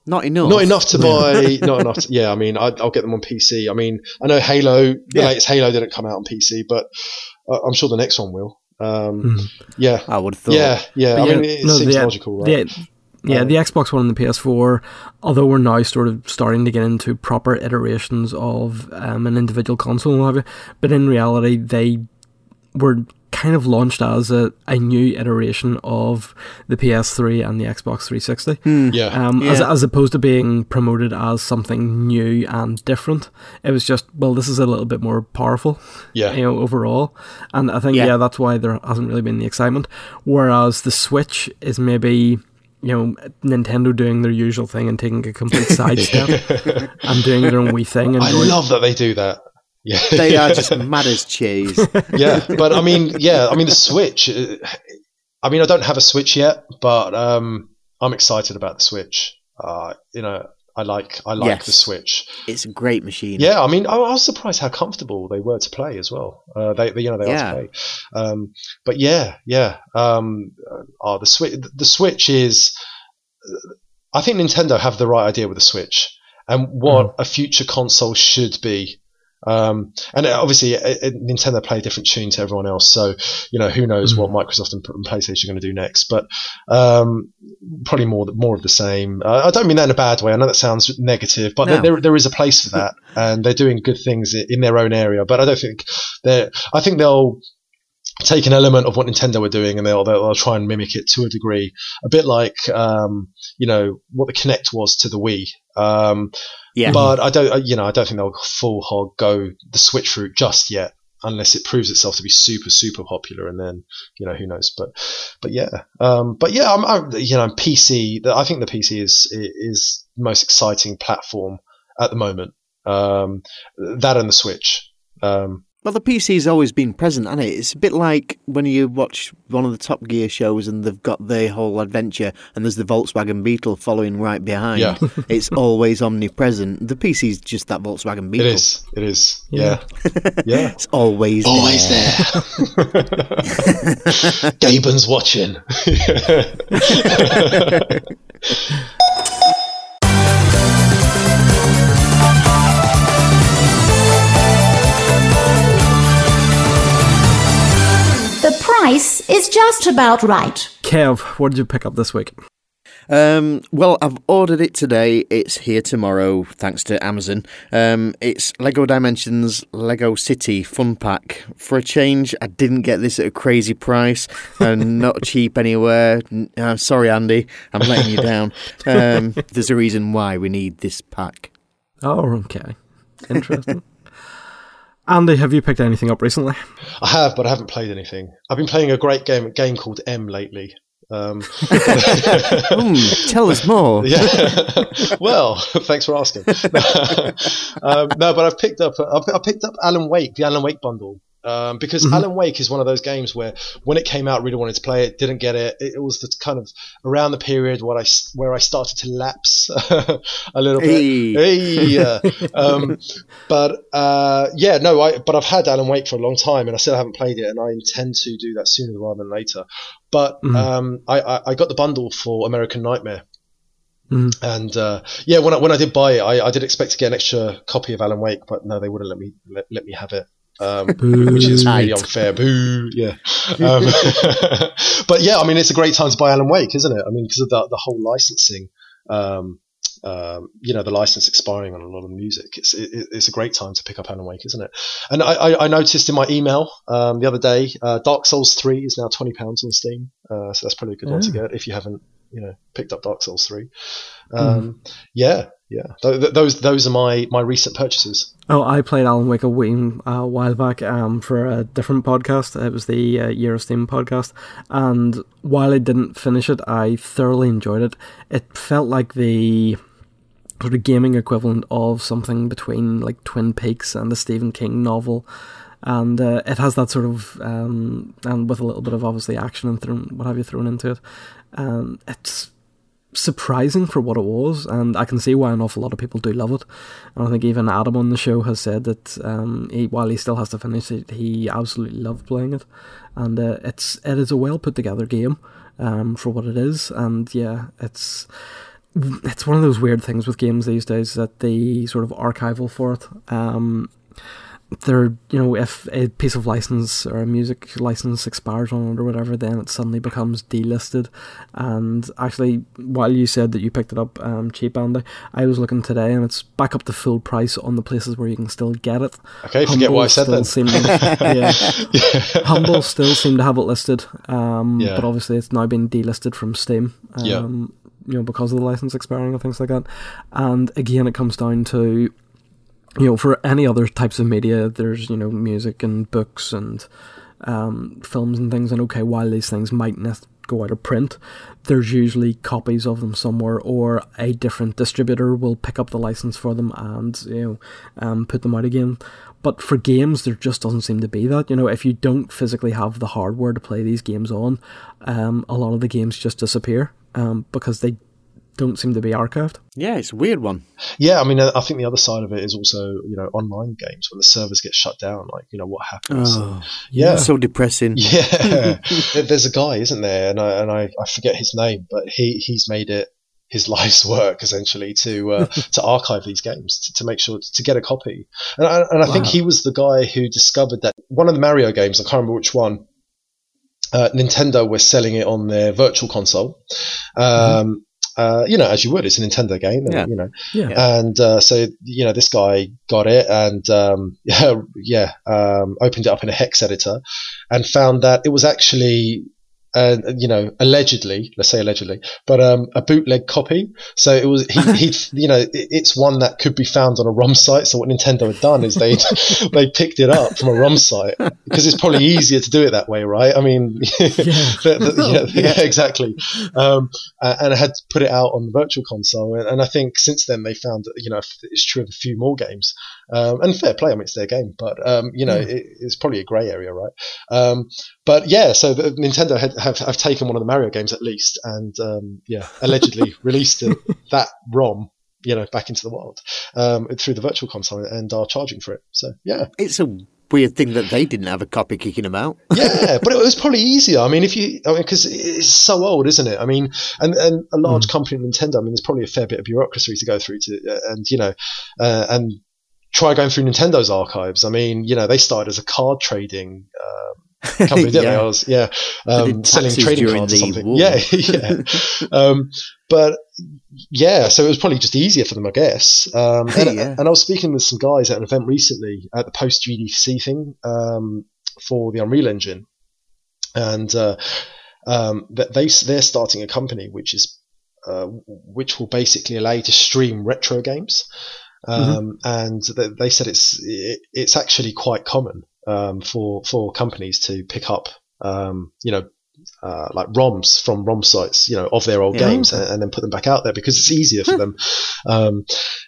Not enough. Not enough to buy. not enough. To, yeah, I mean, I, I'll get them on PC. I mean, I know Halo, the Yeah. latest Halo didn't come out on PC, but uh, I'm sure the next one will. Um, Yeah, I would have thought. yeah, yeah. I But mean, it seems logical, right? The, yeah, the Xbox One and the PS4, although we're now sort of starting to get into proper iterations of um, an individual console and what have you, but in reality, they were kind of launched as a, a new iteration of the PS3 and the Xbox 360. yeah, Um, as, as opposed to being promoted as something new and different, it was just well, this is a little bit more powerful, yeah, you know, overall. And I think Yeah. yeah. that's why there hasn't really been the excitement. Whereas the Switch is maybe you know Nintendo doing their usual thing and taking a complete sidestep and doing their own wee thing. And I going, love that they do that. Yeah, They are just mad as cheese. yeah, but I mean, yeah, I mean the Switch. uh, I mean, I don't have a Switch yet, but um, I'm excited about the Switch. Uh, you know, I like I like Yes. the Switch. It's a great machine. Yeah, I mean, I, I was surprised how comfortable they were to play as well. Uh, they, they, you know, they Yeah. are to play. Um, but yeah, yeah. Um, uh, the switch, the Switch is. I think Nintendo have the right idea with the Switch and what a future console should be. Um, and obviously, it, it, Nintendo play a different tune to everyone else, so you know who knows mm-hmm. what Microsoft and, and, PlayStation are going to do next. But um, probably more more of the same. Uh, I don't mean that in a bad way. I know that sounds negative, but no. there, there is a place for that, and they're doing good things in their own area. But I don't think they're. I think they'll take an element of what Nintendo were doing and they'll, they'll, try and mimic it to a degree, a bit like um, you know what the Kinect was to the Wii. Um, yeah. But I don't, you know, I don't think they'll full hog go the Switch route just yet, unless it proves itself to be super super popular, and then you know who knows. But but yeah, um, but yeah, I'm, I'm, you know PC. I think the PC is is the most exciting platform at the moment. Um, that and the Switch. Um, well, the PC's always been present, hasn't it? It's a bit like when you watch one of the Top Gear shows and they've got the whole adventure and there's the Volkswagen Beetle following right behind. Yeah. it's always omnipresent. The PC's just that Volkswagen Beetle. It is. It is. Yeah. Yeah. it's always Always there. Gaben's watching. Price is just about right. Kev, what did you pick up this week? Um, well, I've ordered it today. It's here tomorrow, thanks to Amazon. Um, it's Lego Dimensions Lego City Fun Pack. For a change, I didn't get this at a crazy price and not cheap anywhere. I'm sorry, Andy. I'm letting you down. Um, there's a reason why we need this pack. Oh, okay. Interesting. Andy, have you picked anything up recently? I have, but I haven't played anything. I've been playing a great game, a game called M lately. Um, mm, tell us more. yeah. well, thanks for asking. um, no, but I've picked up. I picked up Alan Wake, the Alan Wake bundle, um, because mm-hmm. Alan Wake is one of those games where when it came out, really wanted to play it, didn't get it. It, it was the kind of around the period where I where I started to lapse a little bit. Hey. hey um, but uh, yeah, no, I but I've had Alan Wake for a long time, and I still haven't played it, and I intend to do that sooner rather than later. But mm-hmm. um, I, I, I got the bundle for American Nightmare. Mm-hmm. And uh, yeah, when I, when I did buy it, I, I, did expect to get an extra copy of Alan Wake, but no, they wouldn't let me let, let me have it um, which is really unfair. Boo, yeah. Um, but yeah, I mean, it's a great time to buy Alan Wake, isn't it? I mean, because of the, the whole licensing, um, um, you know, the license expiring on a lot of music. It's it, it's a great time to pick up Alan Wake, isn't it? And I, I, I noticed in my email um, the other day, uh, Dark Souls three is now twenty pounds on Steam, uh, so that's probably a good one to get if you haven't, you know, picked up Dark Souls three. Mm. Yeah, yeah, th- those those are my my recent purchases. Oh, I played Alan Wake a, wee, a while back um, for a different podcast. It was the uh, Year of Steam podcast, and while I didn't finish it, I thoroughly enjoyed it. It felt like the sort of gaming equivalent of something between like Twin Peaks and the Stephen King novel. And uh, it has that sort of, um, and with a little bit of obviously action and thrown, what have you thrown into it. Um, it's surprising for what it was, and I can see why an awful lot of people do love it. And I think even Adam on the show has said that um, he, while he still has to finish it, he absolutely loved playing it, and uh, it's it is a well put together game um, for what it is, and yeah, it's it's one of those weird things with games these days that the sort of archival for it. Um, they're you know if a piece of license or a music license expires on it or whatever then it suddenly becomes delisted and actually while you said that you picked it up um, cheap Andy I was looking today and it's back up to full price on the places where you can still get it okay Humble forget what I said then to, yeah, yeah. Humble still seem to have it listed um, yeah. but obviously it's now been delisted from Steam um, yeah. you know because of the license expiring and things like that and again it comes down to you know, for any other types of media, there's, you know, music and books and um, films and things. And okay, while these things might not go out of print, there's usually copies of them somewhere, or a different distributor will pick up the license for them and, you know, um, put them out again. But for games, there just doesn't seem to be that. You know, if you don't physically have the hardware to play these games on, um, a lot of the games just disappear um, because they don't seem to be archived. Yeah, it's a weird one. Yeah, I mean, I think the other side of it is also, you know, online games when the servers get shut down. Like, you know, what happens? Oh, yeah, so depressing. Yeah, there's a guy, isn't there? And I and I, I forget his name, but he he's made it his life's work essentially to uh, to archive these games to, to, make sure to, to get a copy. And I, and I wow. think he was the guy who discovered that one of the Mario games, I can't remember which one, uh, Nintendo were selling it on their virtual console. Um, mm-hmm. Uh, you know, as you would, it's a Nintendo game, and, yeah. you know, yeah. and uh, so you know, this guy got it and um, yeah, yeah, um, opened it up in a hex editor, and found that it was actually uh, you know, allegedly, let's say allegedly, but um, a bootleg copy. So it was he, he you know, it, it's one that could be found on a ROM site. So what Nintendo had done is they they picked it up from a ROM site because it's probably easier to do it that way, right? I mean, yeah, the, the, yeah, yeah, exactly. Um, and I had to put it out on the virtual console, and, and, I think since then they found that you know it's true of a few more games. Um, and fair play, I mean it's their game, but um, you know it, it's probably a grey area, right? Um, but yeah, so the, Nintendo had, have, have taken one of the Mario games at least, and um, yeah, allegedly released it, that ROM, you know, back into the world um, through the Virtual Console, and are charging for it. So yeah, it's a weird thing that they didn't have a copy kicking them out. yeah, but it was probably easier. I mean, if you, I mean, because it's so old, isn't it? I mean, and and a large mm. company, Nintendo. I mean, there's probably a fair bit of bureaucracy to go through to, uh, and you know, uh, and try going through Nintendo's archives. I mean, you know, they started as a card trading. Um, company, didn't yeah. they? I was, yeah, um, selling trading cards or something. War. Yeah, yeah. um, but yeah, so it was probably just easier for them, I guess. Um, and, yeah. and, I was speaking with some guys at an event recently at the post GDC thing um, for the Unreal Engine, and uh, um, they they're starting a company which is uh, which will basically allow you to stream retro games. Mm-hmm. Um, and they, they said it's it, it's actually quite common um, for for companies to pick up, um, you know, uh, like ROMs from ROM sites, you know, of their old yeah. games, and, and, then put them back out there because it's easier for them. Um,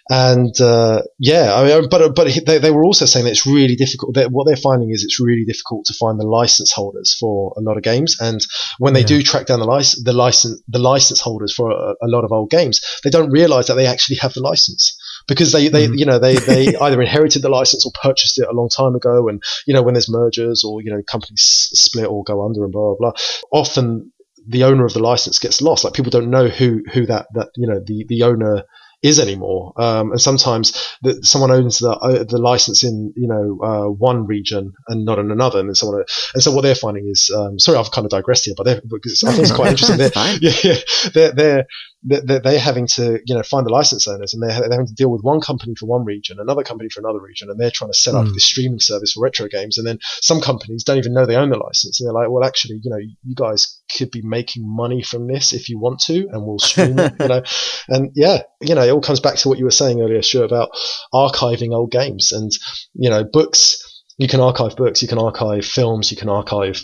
and uh, yeah, I mean, but but they, they were also saying that it's really difficult. That what they're finding is it's really difficult to find the license holders for a lot of games, and when they yeah. do track down the license, the license, the license holders for a, a lot of old games, they don't realize that they actually have the license because they, they mm-hmm. you know they, they either inherited the license or purchased it a long time ago and you know when there's mergers or you know companies split or go under and blah blah blah often the owner of the license gets lost like people don't know who who that that you know the the owner is anymore. Um, and sometimes the, someone owns the uh, the license in you know uh, one region and not in another, and someone and so what they're finding is um, sorry I've kind of digressed here, but because I think it's quite interesting. They're, yeah, yeah, they're, they're they're, they're having to you know find the license owners and they're, they're having to deal with one company for one region, another company for another region, and they're trying to set up mm. this streaming service for retro games. And then some companies don't even know they own the license, and they're like, well, actually, you know, you guys could be making money from this if you want to, and we'll stream it, you know. And yeah, you know, it all comes back to what you were saying earlier, sure, about archiving old games and you know, books. You can archive books, you can archive films, you can archive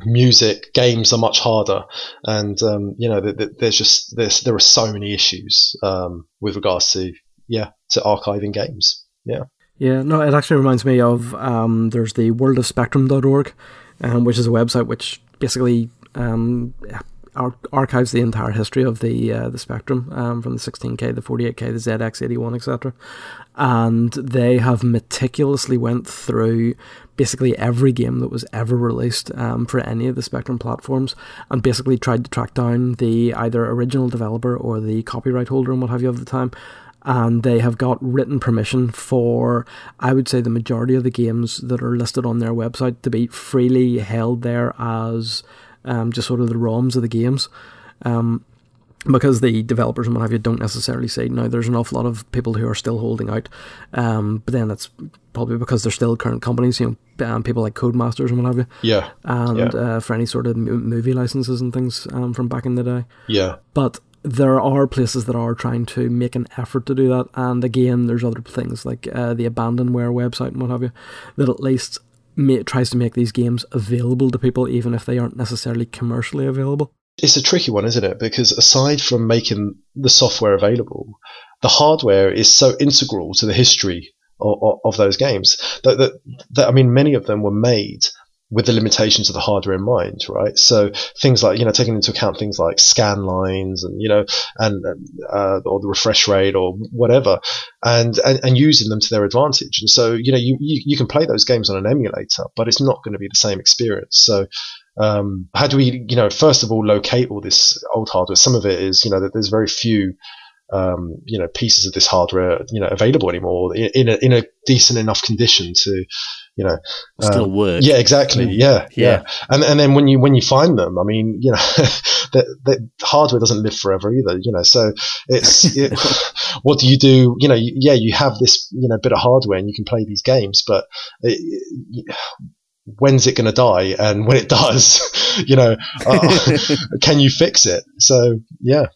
music, games are much harder, and um, you know there's just there's there are so many issues um, with regards to yeah to archiving games. Yeah. Yeah, no, it actually reminds me of um, there's the world worldofspectrum.org, um, which is a website which basically um, ar- archives the entire history of the uh, the Spectrum um, from the 16K, the 48K, the ZX81, etc. And they have meticulously went through basically every game that was ever released um, for any of the Spectrum platforms, and basically tried to track down the either original developer or the copyright holder and what have you of the time. And they have got written permission for, I would say, the majority of the games that are listed on their website to be freely held there as um, just sort of the ROMs of the games. Um, because the developers and what have you don't necessarily say. Now there's an awful lot of people who are still holding out um, but then that's probably because they're still current companies you know um, people like codemasters and what have you. Yeah. And yeah. Uh, for any sort of movie licenses and things um, from back in the day. Yeah. But there are places that are trying to make an effort to do that. And again there's other things like uh, the abandonware website and what have you that at least tries to make these games available to people, even if they aren't necessarily commercially available. It's a tricky one, isn't it? Because aside from making the software available, the hardware is so integral to the history of, of, of those games that, that, that, I mean, many of them were made with the limitations of the hardware in mind, right? So things like, you know, taking into account things like scan lines and, you know, and, uh, or the refresh rate or whatever and, and, and, using them to their advantage. And so, you know, you, you, you can play those games on an emulator, but it's not going to be the same experience. So, um, how do we, you know, first of all, locate all this old hardware? Some of it is, you know, that there's very few, um, you know, pieces of this hardware, you know, available anymore in a, in a decent enough condition to, you know, still um, work. Yeah, exactly. Yeah, yeah, yeah, And and then when you when you find them, I mean, you know, the, the hardware doesn't live forever either. You know, so it's it, what do you do? You know, yeah, you have this you know bit of hardware and you can play these games, but it, it, when's it going to die? And when it does, you know, uh, can you fix it? So yeah.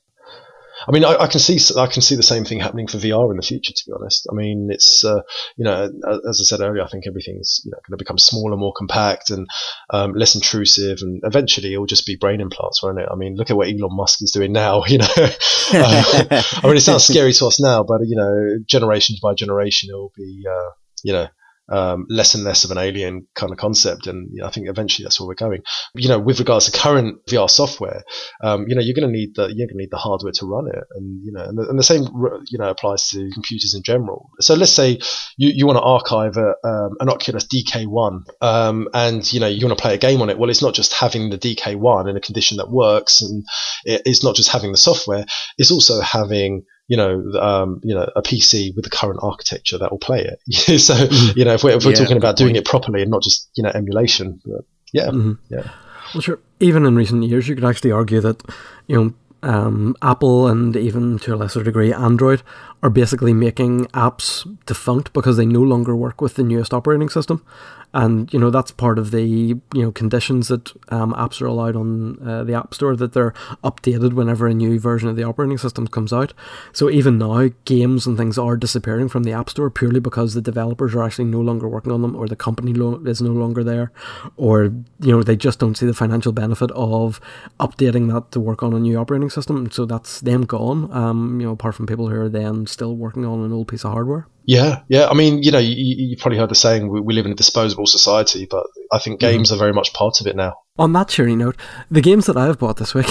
I mean, I, I, can see I can see the same thing happening for VR in the future. To be honest, I mean, it's uh, you know, as I said earlier, I think everything's you know going to become smaller, more compact, and um, less intrusive, and eventually it will just be brain implants, won't it? I mean, look at what Elon Musk is doing now. You know, uh, I mean, it sounds scary to us now, but you know, generations by generation, it will be uh, you know um, less and less of an alien kind of concept. And you know, I think eventually that's where we're going. You know, with regards to current VR software, um, you know, you're going to need the you're going to need the hardware to run it, and you know, and the, and the, same you know applies to computers in general. So let's say you, you want to archive a, um, an Oculus DK1, um, and you know you want to play a game on it. Well, it's not just having the DK1 in a condition that works, and it's not just having the software. It's also having you know, um, you know, a PC with the current architecture that will play it. so, mm-hmm. you know, if we're, if we're yeah, talking about doing it properly and not just, you know, emulation, but yeah, mm-hmm. yeah. Well, sure. Even in recent years, you could actually argue that, you know, um, Apple and even to a lesser degree Android are basically making apps defunct because they no longer work with the newest operating system and you know that's part of the you know conditions that um, apps are allowed on uh, the app store that they're updated whenever a new version of the operating system comes out. So even now games and things are disappearing from the app store purely because the developers are actually no longer working on them or the company lo- is no longer there or you know they just don't see the financial benefit of updating that to work on a new operating system. So that's them gone. Um, you know apart from people who are then still working on an old piece of hardware yeah, yeah. I mean, you know, you, you probably heard the saying, we, we, live in a disposable society, but I think mm-hmm. games mm-hmm. are very much part of it now. On that cheery note, the games that I've bought this week,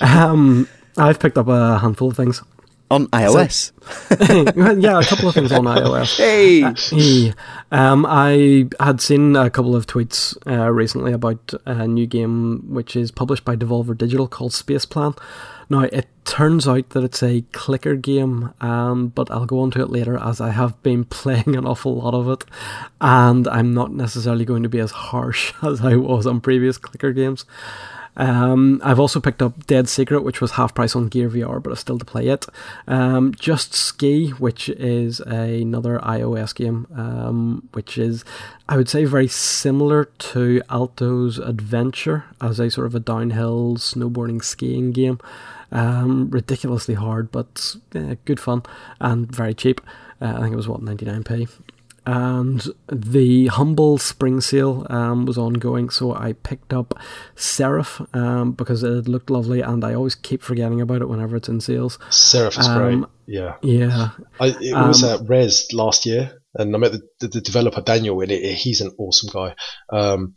um, I've picked up a handful of things. On iOS? So, yeah, a couple of things on iOS. Hey! Uh, yeah. Um, I had seen a couple of tweets uh, recently about a new game which is published by Devolver Digital called Spaceplan. Now, it turns out that it's a clicker game, um, but I'll go on to it later as I have been playing an awful lot of it, and I'm not necessarily going to be as harsh as I was on previous clicker games. Um, I've also picked up Dead Secret, which was half price on Gear VR, but I still to play it. Um, Just Ski, which is another iOS game, um, which is, I would say, very similar to Alto's Adventure as a sort of a downhill snowboarding skiing game. Um, ridiculously hard, but uh, good fun and very cheap. Uh, I think it was what 99p and the humble spring sale um, was ongoing so i picked up seraph um, because it looked lovely and i always keep forgetting about it whenever it's in sales seraph is um, great yeah. yeah. I, it was um, at Rezzed last year and i met the, the, the developer daniel and it, he's an awesome guy. Um,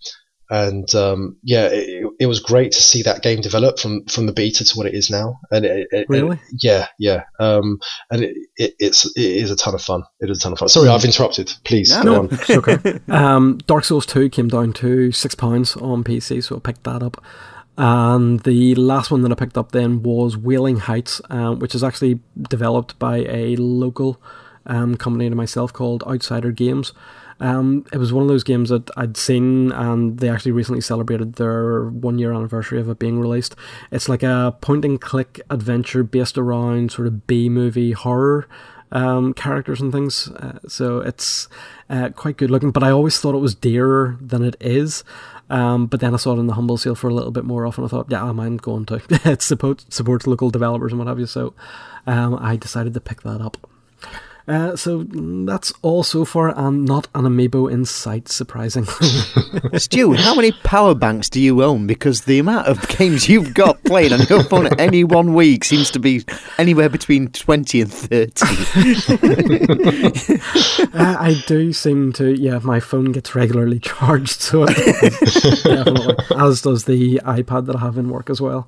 and um, yeah, it, it, was great to see that game develop from from the beta to what it is now. And it, it, really, yeah, yeah, um, and it's it is a ton of fun. It is a ton of fun. Sorry, I've interrupted. Please no, no it's okay. um, Dark Souls Two came down to six pounds on PC, so I picked that up. And the last one that I picked up then was Wailing Heights, um, which is actually developed by a local um, company to myself called Outsider Games. Um, it was one of those games that I'd seen, and they actually recently celebrated their one year anniversary of it being released. It's like a point and click adventure based around sort of B movie horror um, characters and things. Uh, so it's uh, quite good looking, but I always thought it was dearer than it is. Um, but then I saw it in the humble sale for a little bit more often. I thought, yeah, I'm going to. it support, supports local developers and what have you. So um, I decided to pick that up. Uh, so that's all so far, and not an amiibo in sight, surprisingly. Stu, how many power banks do you own? Because the amount of games you've got playing on your phone at any one week seems to be anywhere between 20 and 30. uh, I do seem to, yeah, my phone gets regularly charged, so definitely, as does the iPad that I have in work as well.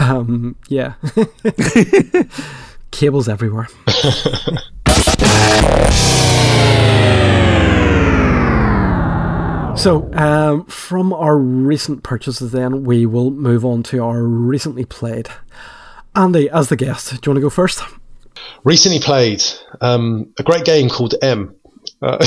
Um, yeah, cables everywhere. So, um, from our recent purchases, then we will move on to our recently played. Andy, as the guest, do you want to go first? Recently played um, a great game called M. Uh,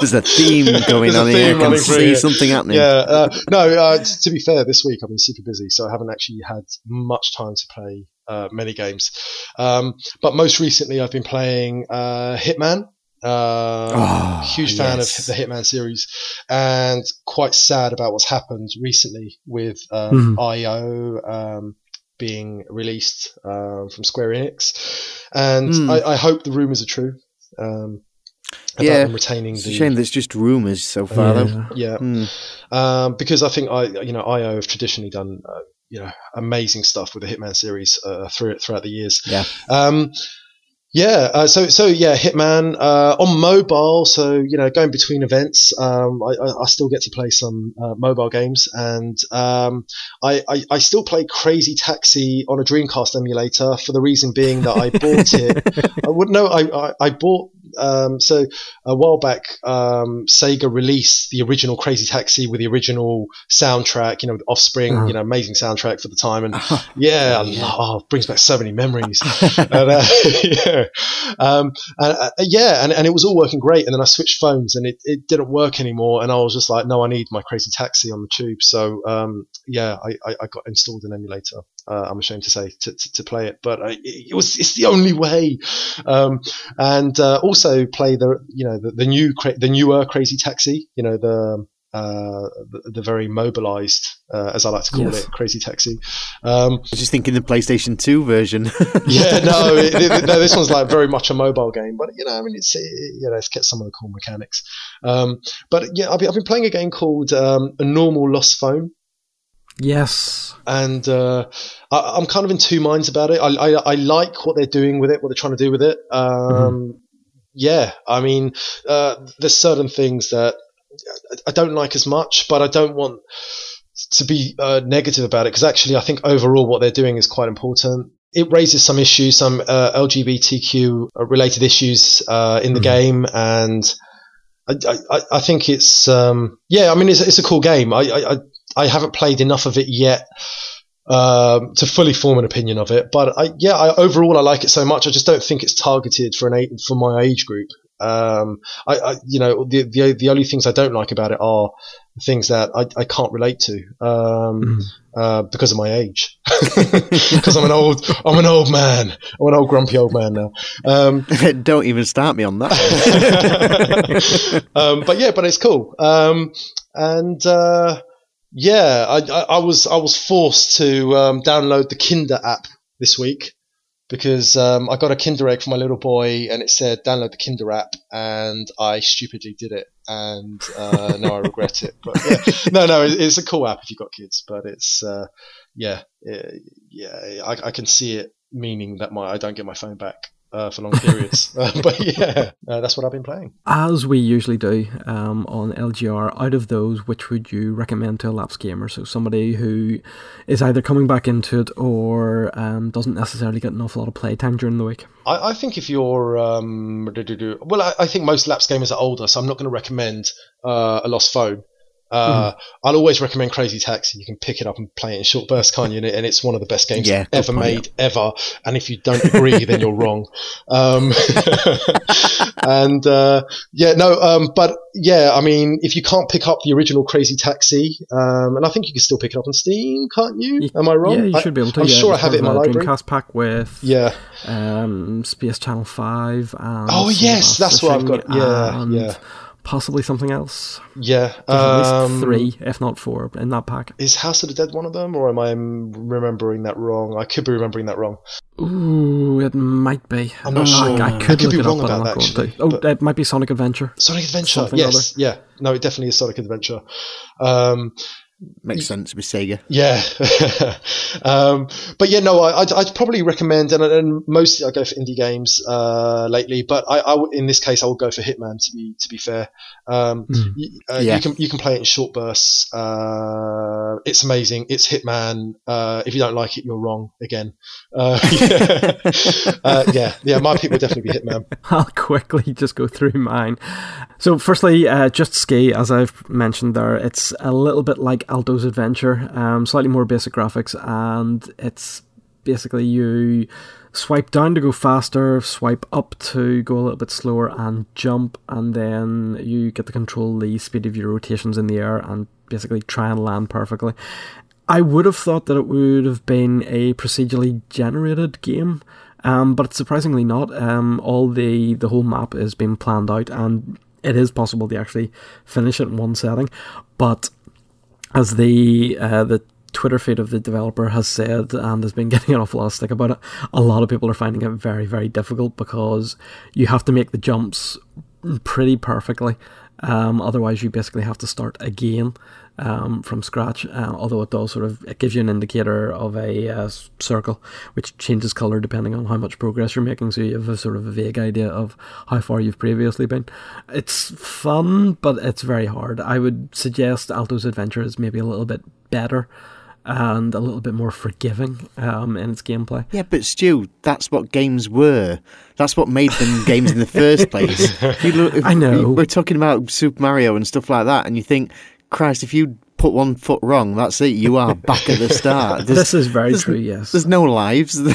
There's a theme going There's on theme here. I can see it. something happening. Yeah, uh, no. Uh, t- to be fair, this week I've been super busy, so I haven't actually had much time to play uh, many games. Um, but most recently, I've been playing uh, Hitman. Uh, Oh, huge fan yes. of the Hitman series, and quite sad about what's happened recently with um, IO um, being released um, from Square Enix. And Hmm. I, I hope the rumors are true. Um, about Yeah, them retaining It's the a shame that it's just rumours so far, though. Yeah. yeah, Hmm. um, because I think I, you know, IO have traditionally done, uh, you know, amazing stuff with the Hitman series uh, through throughout the years. Yeah. Um, yeah. Uh, so so yeah, Hitman uh, on mobile. So you know, going between events, um, I, I, I still get to play some uh, mobile games, and um, I, I I still play Crazy Taxi on a Dreamcast emulator for the reason being that I bought it. I wouldn't know. I, I I bought. Um, so a while back, um, Sega released the original Crazy Taxi with the original soundtrack, you know, Offspring, Uh-huh. you know, amazing soundtrack for the time. And yeah, I love- oh, it brings back so many memories. and, uh, yeah. Um, and, uh, yeah, and, and it was all working great. And then I switched phones and it, it didn't work anymore. And I was just like, no, I need my Crazy Taxi on the tube. So, um, yeah, I, I, I got installed an emulator. Uh, I'm ashamed to say to, to, to play it, but I, it was it's the only way. Um, and uh, also play the you know the, the new cra- the newer Crazy Taxi, you know the uh, the, the very mobilized, uh, as I like to call Yes. it, Crazy Taxi. Um, I was just thinking the PlayStation 2 version. yeah, no, it, it- no, this one's like very much a mobile game, but you know, I mean, it's it, you know, it's kept some of the cool mechanics. Um, but yeah, I've been, I've been playing a game called um, A Normal Lost Phone. Yes. and uh, I, I'm kind of in two minds about it. I, I, I like what they're doing with it, what they're trying to do with it. Um, Yeah, I mean, uh, there's certain things that I- I don't like as much, but I don't want to be uh, negative about it because actually, I think overall what they're doing is quite important. It raises some issues, some uh, LGBTQ related issues uh, in the game, and I, I, I think it's um, yeah. I mean, it's, it's a cool game. I I- I haven't played enough of it yet um, to fully form an opinion of it. But I, yeah, I, overall I like it so much. I just don't think it's targeted for an for my age group. Um, I, I, you know, the, the the only things I don't like about it are things that I, I can't relate to um, uh, because of my age. Because I'm an old I'm an old man. I'm an old grumpy old man now. Um, Don't even start me on that. um, but yeah, but it's cool. Um, and uh, yeah, I, I, I was I was forced to um, download the Kinder app this week because um, I got a Kinder egg for my little boy, and it said download the Kinder app, and I stupidly did it, and uh, now I regret it. But yeah, no, no, it, it's a cool app if you've got kids, but it's uh, yeah, eh, yeah, I, I can see it meaning that my I don't get my phone back. Uh, for long periods, uh, but yeah, uh, that's what I've been playing. As we usually do um, on LGR, out of those, which would you recommend to a lapsed gamer? So somebody who is either coming back into it or um, doesn't necessarily get an awful lot of playtime during the week. I, I think if you're, um, well, I, I think most lapsed gamers are older, so I'm not going to recommend uh, a lost phone. Uh, I'll always recommend Crazy Taxi. You can pick it up and play it in short bursts, can't you? And it's one of the best games Yeah, ever made, ever. And if you don't agree, then you're wrong. Um, and uh, yeah, no, um, but yeah, I mean, if you can't pick up the original Crazy Taxi, um, and I think you can still pick it up on Steam, can't you? Am I wrong? Yeah, you I- should be able to. I'm yeah, sure I have it in my library. Dreamcast pack with Yeah. um, Space Channel 5 and Oh, yes, that's what I've got. Yeah, yeah. Possibly something else. Yeah. There's at least um, three, if not four, in that pack. Is House of the Dead one of them, or am I remembering that wrong? I could be remembering that wrong. Ooh, it might be. I'm not I- sure. I, I could, could be wrong up, about that, actually. Oh, it might be Sonic Adventure. Sonic Adventure. Something yes, yeah. No, it definitely is Sonic Adventure. Um, Makes sense with Sega. Yeah, um, but yeah, no, I, I'd, I'd probably recommend, and, and mostly I go for indie games uh, lately. But I, I w- in this case, I would go for Hitman. To be to be fair, um, y- uh, Yeah. you can you can play it in short bursts. Uh, it's amazing. It's Hitman. Uh, if you don't like it, you're wrong again. Uh, yeah. uh, yeah, yeah, my pick would definitely be Hitman. I'll quickly just go through mine. So, firstly, uh, Just Ski, as I've mentioned there, it's a little bit like Alto's Adventure, um, slightly more basic graphics, and it's basically you swipe down to go faster, swipe up to go a little bit slower, and jump, and then you get to control the speed of your rotations in the air and basically try and land perfectly. I would have thought that it would have been a procedurally generated game, um, but surprisingly not. Um, all the the whole map is being planned out, and it is possible to actually finish it in one setting. But as the uh, the Twitter feed of the developer has said, and has been getting an awful lot of stick about it, a lot of people are finding it very very difficult because you have to make the jumps pretty perfectly. Um, otherwise, you basically have to start again um, from scratch. Uh, although it does sort of it gives you an indicator of a uh, circle, which changes color depending on how much progress you're making. So you have a sort of a vague idea of how far you've previously been. It's fun, but it's very hard. I would suggest Alto's Adventure is maybe a little bit better and a little bit more forgiving um, in its gameplay. Yeah, but Stu, that's what games were. That's what made them games in the first place. Look, I know. We're talking about Super Mario and stuff like that, and you think, Christ, if you put one foot wrong, that's it. You are back at the start. There's- This is very true. Yes. There's no lives.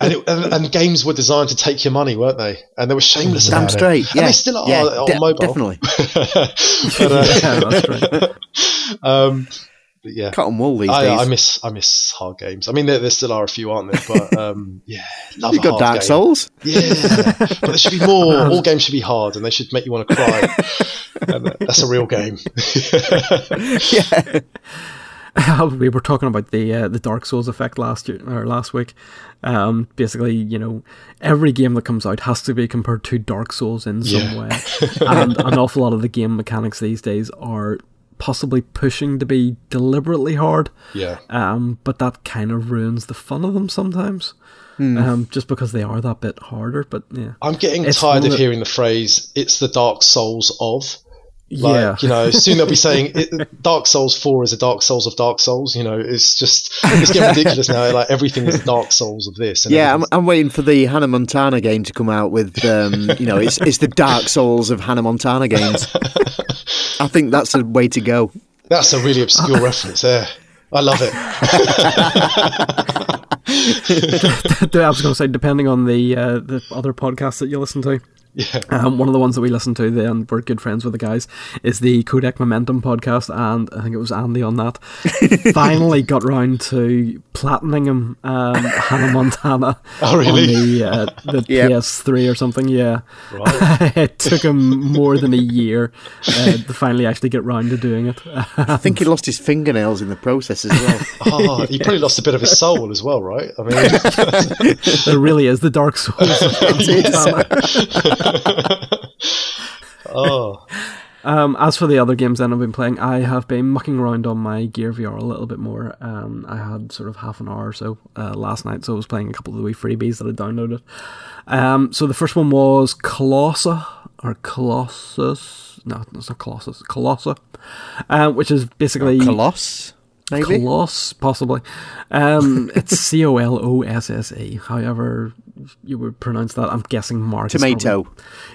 And, it, and, and games were designed to take your money, weren't they? And they were shameless Damn about straight. it. Yeah, And they still are yeah, on de- mobile. Definitely. but, uh, yeah, that's right. um, but yeah. Cotton wool these I, days. I miss I miss hard games. I mean, there, there still are a few, aren't there? But um, yeah, love You've got hard Dark game. Souls. Yeah, but there should be more. All games should be hard, and they should make you want to cry. and uh, that's a real game. Yeah. we were talking about the uh, the Dark Souls effect last year or last week. Um, basically, you know, every game that comes out has to be compared to Dark Souls in some Yeah. way, and an awful lot of the game mechanics these days are possibly pushing to be deliberately hard. yeah, Um, but that kind of ruins the fun of them sometimes. Um, just because they are that bit harder. But yeah, I'm getting It's tired of that- hearing the phrase "It's the Dark Souls of." Like, yeah. you know, soon they'll be saying it, Dark Souls 4 is a Dark Souls of Dark Souls. You know, it's just, it's getting ridiculous now. Like, everything is Dark Souls of this. And Yeah, I'm, I'm waiting for the Hannah Montana game to come out with, um, you know, it's it's the Dark Souls of Hannah Montana games. I think that's the way to go. that's a really obscure reference there. I love it. I was going to say, depending on the uh, the other podcasts that you listen to. Yeah. Um, one of the ones that we listen to, then we're good friends with the guys, is the Codec Moments podcast, and I think it was Andy on that. finally got round to platining him um, Hannah Montana Oh, really? on the, uh, the Yep. PS3 or something. Yeah, Right. it took him more than a year uh, to finally actually get round to doing it. I think he lost his fingernails in the process as well. Oh, he probably lost a bit of his soul as well, right? I mean, there really is the Dark Souls. Of Hannah Montana. oh, Um, as for the other games then I've been playing, I have been mucking around on my Gear VR a little bit more. Um, I had sort of half an hour or so uh, last night, so I was playing a couple of the wee freebies that I downloaded. Um, so the first one was Colossa, or Colossus. No, it's not Colossus. Colossa, uh, which is basically Coloss, maybe. Coloss, possibly. Um, it's C O L O S S E. However, you would pronounce that. I'm guessing Mark. Tomato.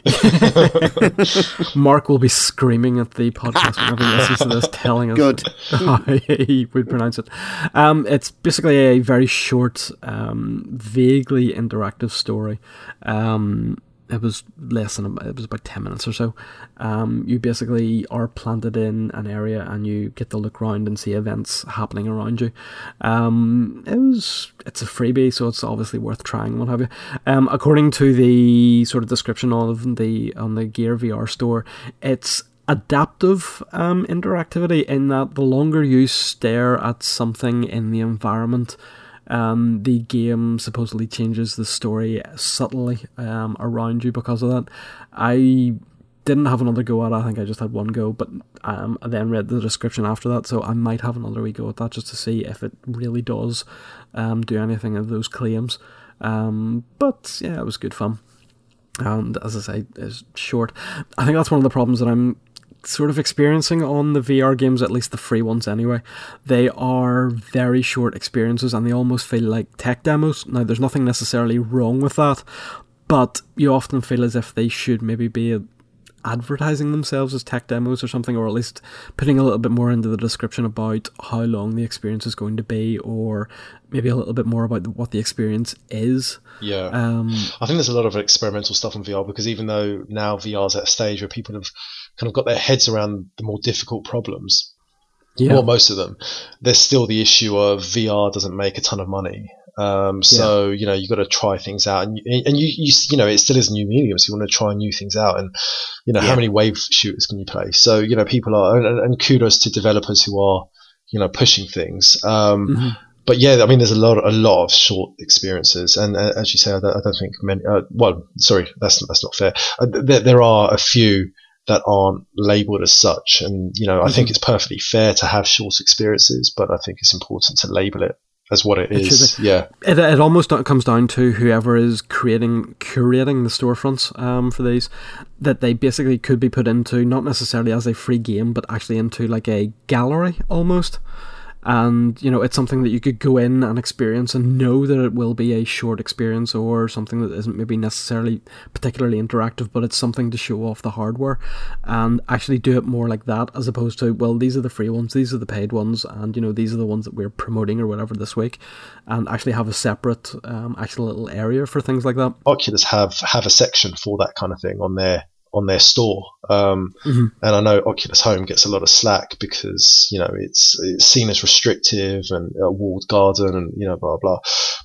Mark will be screaming at the podcast whenever he listens to this, telling us Good. how he would pronounce it. Um, it's basically a very short, um, vaguely interactive story. Um, it was less than it was about ten minutes or so. Um, you basically are planted in an area and you get to look around and see events happening around you. Um, it was it's a freebie, so it's obviously worth trying. What have you? Um, according to the sort of description of the on the Gear VR store, it's adaptive um, interactivity in that the longer you stare at something in the environment, Um, the game supposedly changes the story subtly um, around you because of that. I didn't have another go at it. I think I just had one go, but um, I then read the description after that, so I might have another wee go at that just to see if it really does um, do anything of those claims. Um, but yeah, it was good fun. And as I say, it's short. I think that's one of the problems that I'm sort of experiencing on the VR games, at least the free ones anyway. They are very short experiences and they almost feel like tech demos. Now, there's nothing necessarily wrong with that, but you often feel as if they should maybe be advertising themselves as tech demos or something, or at least putting a little bit more into the description about how long the experience is going to be, or maybe a little bit more about what the experience is. Yeah. Um, I think there's a lot of experimental stuff in VR because even though now VR is at a stage where people have kind of got their heads around the more difficult problems, yeah. well, most of them, there's still the issue of VR doesn't make a ton of money. Um, so you know you've got to try things out, and you, and you, you you know it still is a new medium, so you want to try new things out, and you know Yeah. how many wave shooters can you play? So you know people are, and, and kudos to developers who are you know pushing things. Um, Mm-hmm. But yeah, I mean, there's a lot, a lot of short experiences, and uh, as you say, I don't, I don't think many. Uh, well, sorry, that's that's not fair. Uh, there, there are a few that aren't labelled as such, and you know, I think it's perfectly fair to have short experiences, but I think it's important to label it as what it is. It. Yeah, It, it almost comes down to whoever is creating curating the storefronts um, for these that they basically could be put into not necessarily as a free game but actually into like a gallery almost and you know it's something that you could go in and experience and know that it will be a short experience or something that isn't maybe necessarily particularly interactive but it's something to show off the hardware and actually do it more like that as opposed to well these are the free ones these are the paid ones and you know these are the ones that we're promoting or whatever this week and actually have a separate um, actual little area for things like that. Oculus have have a section for that kind of thing on their on their store. Um, Mhm. And I know Oculus Home gets a lot of slack because you know it's it's seen as restrictive and a walled garden and you know blah blah.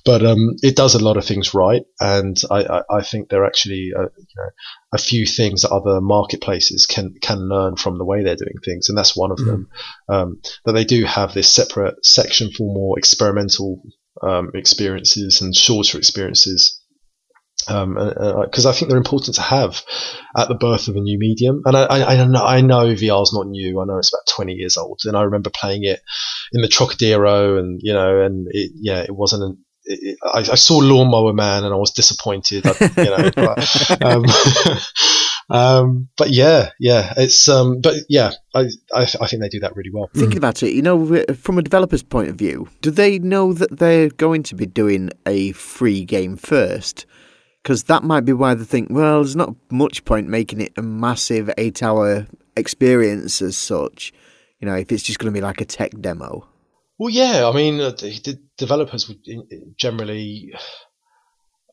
But um, it does a lot of things right, and I, I, I think there are actually uh, you know a few things that other marketplaces can can learn from the way they're doing things, and that's one of them. Um, that they do have this separate section for more experimental um, experiences and shorter experiences because I think they're important to have at the birth of a new medium. And I, I, I know I know VR's not new. I know it's about 20 years old, and I remember playing it in the Trocadero, and you know, and it, yeah, it wasn't. An, it, it- I, I saw Lawnmower Man, and I was disappointed. I, you know, but, um, um, but yeah, yeah, it's um, but yeah, I, I, I think they do that really well. Thinking about it, you know, from a developer's point of view, do they know that they're going to be doing a free game first? Because that might be why they think, well, there's not much point making it a massive eight hour experience as such, you know, if it's just going to be like a tech demo. Well, yeah, I mean, uh, the, the developers would generally,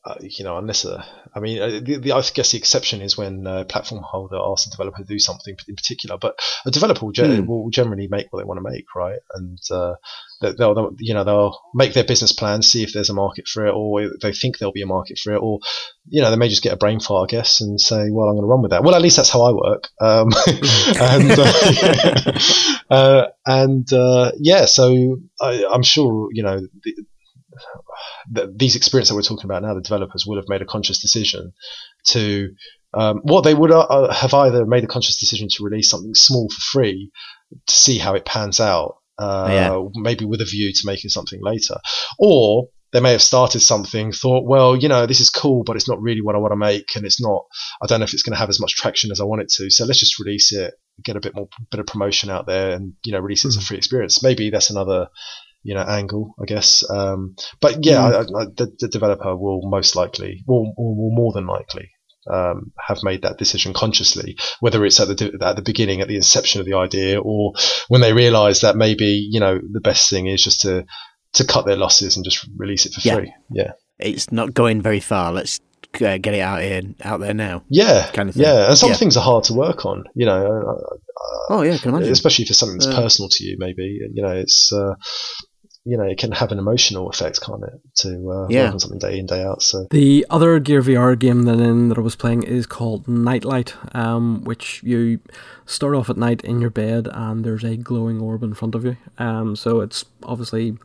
uh, you know, unless, uh, I mean, uh, the, the, I guess the exception is when a platform holder asks a developer to do something in particular. But a developer will, gen- Hmm. will generally make what they want to make, right? And uh, they- they'll, they'll, you know, they'll make their business plan, see if there's a market for it, or they think there'll be a market for it, or you know, they may just get a brain fart, I guess, and say, well, I'm going to run with that. Well, at least that's how I work. Um, and, uh, uh, and, uh, yeah, so I, I'm sure, you know, the, the, these experiences that we're talking about now, the developers will have made a conscious decision to, um, what they would uh, have either made a conscious decision to release something small for free to see how it pans out. Uh, Yeah. maybe with a view to making something later, or they may have started something, thought, well, you know, this is cool, but it's not really what I want to make, and it's not. I don't know if it's going to have as much traction as I want it to. So let's just release it, get a bit more, bit of promotion out there, and you know, release it as a free experience. Maybe that's another, you know, angle, I guess. Um, but yeah, I, I, the, the developer will most likely, will, will, more than likely. Um, have made that decision consciously, whether it's at the at the beginning, at the inception of the idea, or when they realise that maybe you know the best thing is just to to cut their losses and just release it for Yeah. free. Yeah. It's not going very far. Let's uh, get it out here, out there now. Yeah. Kind of thing. Yeah. And some Yeah. things are hard to work on, you know, Oh yeah, I can uh, imagine. especially if it's something that's Uh, personal to you, maybe, you know, it's, uh, you know, it can have an emotional effect, can't it? To, uh, Yeah. work on something day in, day out. So, The other Gear VR game that in that I was playing is called Nightlight, um, which you start off at night in your bed and there's a glowing orb in front of you. Um, so it's obviously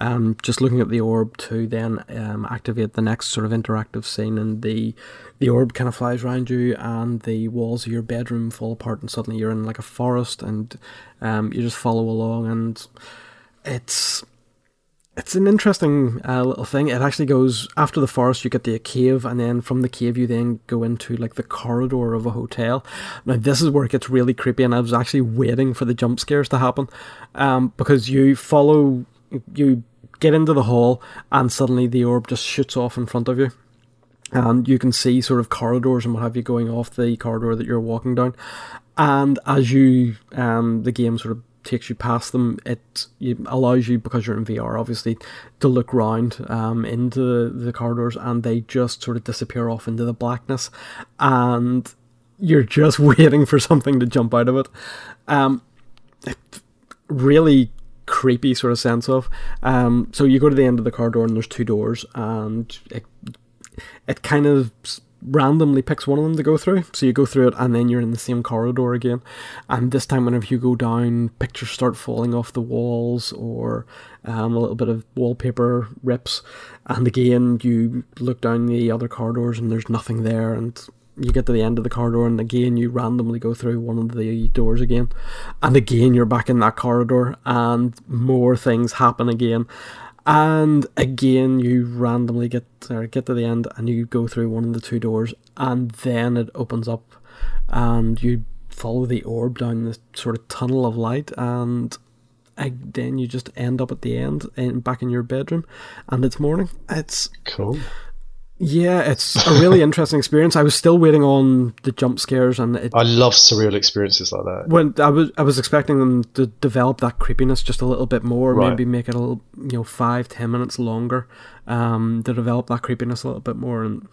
um, just looking at the orb to then um, activate the next sort of interactive scene, and the the orb kind of flies around you, and the walls of your bedroom fall apart, and suddenly you're in like a forest, and um, you just follow along, and it's it's an interesting uh, little thing. It actually goes after the forest, you get the cave, and then from the cave, you then go into like the corridor of a hotel. Now, this is where it gets really creepy, and I was actually waiting for the jump scares to happen um, because you follow, you get into the hall, and suddenly the orb just shoots off in front of you. And you can see sort of corridors and what have you going off the corridor that you're walking down. And as you, um, the game sort of takes you past them. It, allows you because you're in VR, obviously, to look round um, into the, the corridors, and they just sort of disappear off into the blackness, and you're just waiting for something to jump out of it. Um, really creepy sort of sense of. Um, so you go to the end of the corridor, and there's two doors, and it it kind of randomly picks one of them to go through. So you go through it and then you're in the same corridor again. And this time, whenever you go down, pictures start falling off the walls or um, a little bit of wallpaper rips. And again, you look down the other corridors and there's nothing there. And you get to the end of the corridor and again you randomly go through one of the doors again and again you're back in that corridor and more things happen again and again you randomly get or get to the end and you go through one of the two doors and then it opens up and you follow the orb down this sort of tunnel of light and then you just end up at the end and back in your bedroom and it's morning. It's cool yeah, it's a really interesting experience. I was still waiting on the jump scares, and it, I love surreal experiences like that. When I was, I was expecting them to develop that creepiness just a little bit more, Right. maybe make it a little, you know, five, ten minutes longer, um, to develop that creepiness a little bit more, and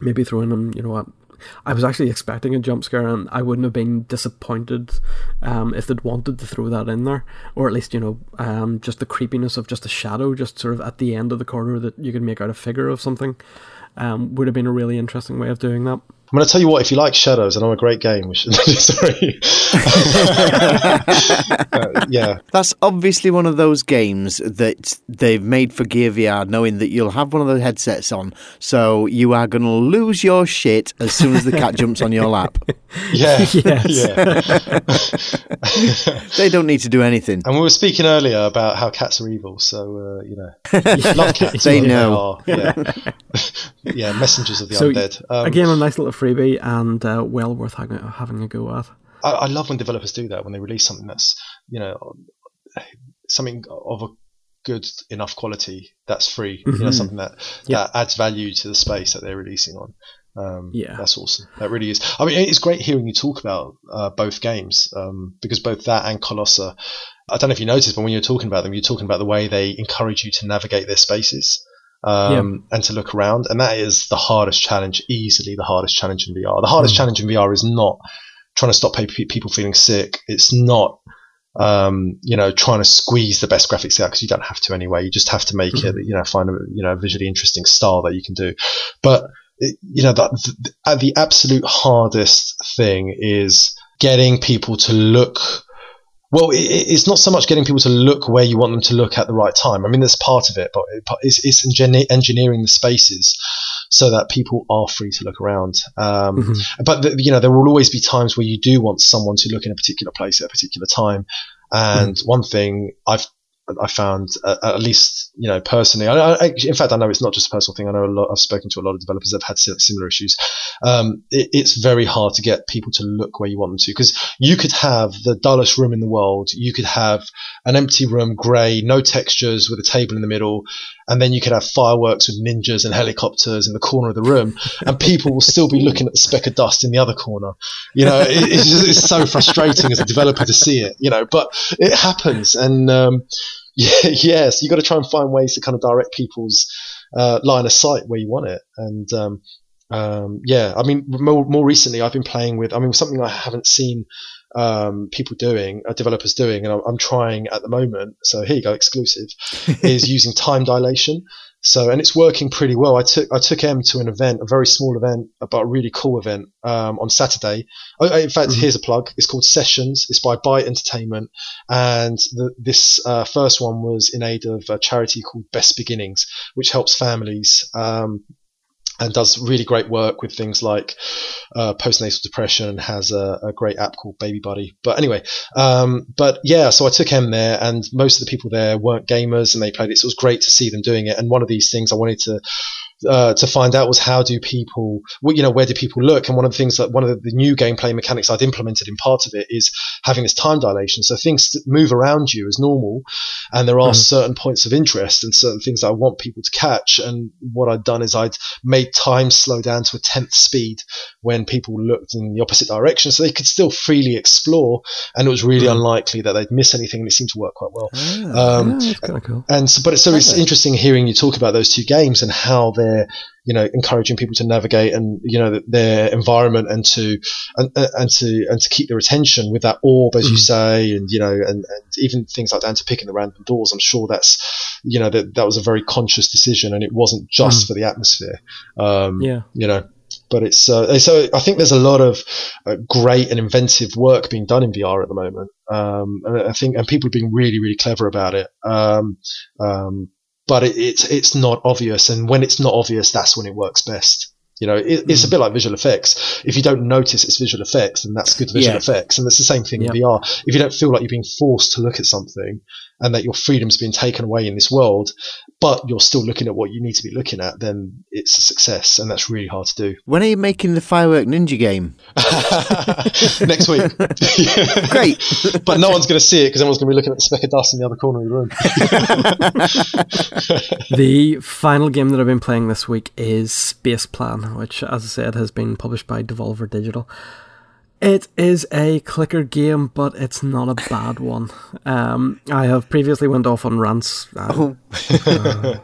maybe throw in them, you know what. I was actually expecting a jump scare, and I wouldn't have been disappointed um, if they'd wanted to throw that in there, or at least you know, um, just the creepiness of just a shadow, just sort of at the end of the corridor that you could make out a figure of something, um, would have been a really interesting way of doing that. I'm going to tell you what, if you like Shadows, and I'm a great game, we should, sorry. Uh, yeah. That's obviously one of those games that they've made for Gear VR, knowing that you'll have one of the headsets on, so you are going to lose your shit as soon as the cat jumps on your lap. Yeah. Yes. Yeah. They don't need to do anything. And we were speaking earlier about how cats are evil, so, uh, you know, love cats. They but know. are, yeah. yeah, messengers of the So undead. Um, again, a nice little freebie and uh, well worth having, having a go at. I, I love when developers do that when they release something that's you know something of a good enough quality that's free. You know, Mhm. something that Yeah. that adds value to the space that they're releasing on. Um, Yeah. that's awesome. That really is. I mean, it's great hearing you talk about uh, both games um, because both that and Colossa. I don't know if you noticed, but when you're talking about them, you're talking about the way they encourage you to navigate their spaces. Um, and to look around, and that is the hardest challenge, easily the hardest challenge in VR. The hardest challenge in VR is not trying to stop pe- people feeling sick. It's not, um, you know, trying to squeeze the best graphics out because you don't have to anyway. You just have to make it, you know, find a, you know, visually interesting style that you can do. But, you know, that the, the absolute hardest thing is getting people to look well, it, it- it's not so much getting people to look where you want them to look at the right time. I mean, that's part of it, but it's, it's engineering the spaces so that people are free to look around. Um, Mm-hmm. But the, you know, there will always be times where you do want someone to look in a particular place at a particular time. And one thing I've I found, uh, at least you know personally, I, I, in fact, I know it's not just a personal thing. I know a lot. I've spoken to a lot of developers that have had similar issues. Um, it, it's very hard to get people to look where you want them to because you could have the dullest room in the world. You could have an empty room, grey, no textures, with a table in the middle, and then you could have fireworks with ninjas and helicopters in the corner of the room, and people will still be looking at the speck of dust in the other corner. You know, it, it's, just, it's so frustrating as a developer to see it. You know, but it happens, and um, yeah, yes, you got to try and find ways to kind of direct people's uh, line of sight where you want it, and um, um, yeah, I mean, more, more recently, I've been playing with. I mean, something I haven't seen um, people doing, uh, developers doing, and I'm, I'm trying at the moment. So here you go, exclusive, is using time dilation. So, and it's working pretty well. I took I took M to an event, a very small event, but a really cool event um, on Saturday. Oh, in fact, here's a plug. It's called Sessions. It's by Byte Entertainment, and the, this uh, first one was in aid of a charity called Best Beginnings, which helps families um, and does really great work with things like uh, postnatal depression and has a, a, great app called Baby Buddy. But anyway, um, but yeah, so I took him there, and most of the people there weren't gamers and they played it. So it was great to see them doing it. And one of these things I wanted to uh, to find out was how do people, well, you know, where do people look? And one of the things that one of the, the, new gameplay mechanics I'd implemented in part of it is having this time dilation. So things move around you as normal, and there are mm. certain points of interest and certain things that I want people to catch. And what I'd done is I'd made time slow down to a tenth speed when people looked in the opposite direction, so they could still freely explore. And it was really mm. unlikely that they'd miss anything, and it seemed to work quite well. Ah, um, yeah, cool. And so, but it's, so it's interesting hearing you talk about those two games and how they're they're you know encouraging people to navigate and you know their environment and to and, and to and to keep their attention with that orb as mm. you say and you know and, and even things like down to picking the random doors i'm sure that's you know that that was a very conscious decision and it wasn't just mm. for the atmosphere um yeah you know but it's uh, so I think there's a lot of uh, great and inventive work being done in VR at the moment. Um, and I think and people are being really really clever about it. Um, um, but it, it's it's not obvious. And when it's not obvious, that's when it works best. You know, it, it's a hmm. bit like visual effects. If you don't notice it's visual effects, then that's good visual yeah. effects. And it's the same thing in VR. If you don't feel like you're being forced to look at something and that your freedom's been taken away in this world, but you're still looking at what you need to be looking at, then it's a success. And that's really hard to do. When are you making the Firework Ninja game? Next week. Great. but no one's going to see it because everyone's going to be looking at the speck of dust in the other corner of the room. the final game that I've been playing this week is Spaceplan which, as I said, has been published by Devolver Digital. It is a clicker game, but it's not a bad one. Um, I have previously went off on rants. Uh, oh. uh,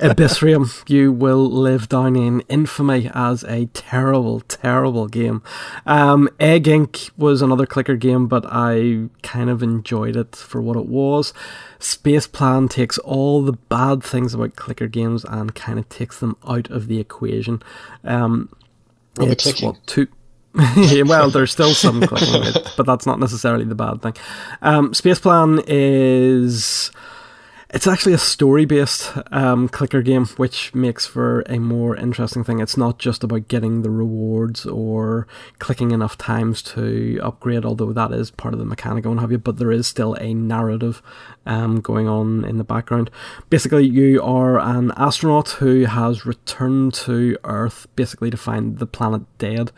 Abyssrium, you will live down in infamy as a terrible, terrible game. Um, Egg Inc. was another clicker game, but I kind of enjoyed it for what it was. Spaceplan takes all the bad things about clicker games and kind of takes them out of the equation. Um, it's what two well, there's still some clicking, but that's not necessarily the bad thing. Um, Spaceplan is. It's actually a story based um, clicker game, which makes for a more interesting thing. It's not just about getting the rewards or clicking enough times to upgrade, although that is part of the mechanic and have you, but there is still a narrative um, going on in the background. Basically, you are an astronaut who has returned to Earth basically to find the planet dead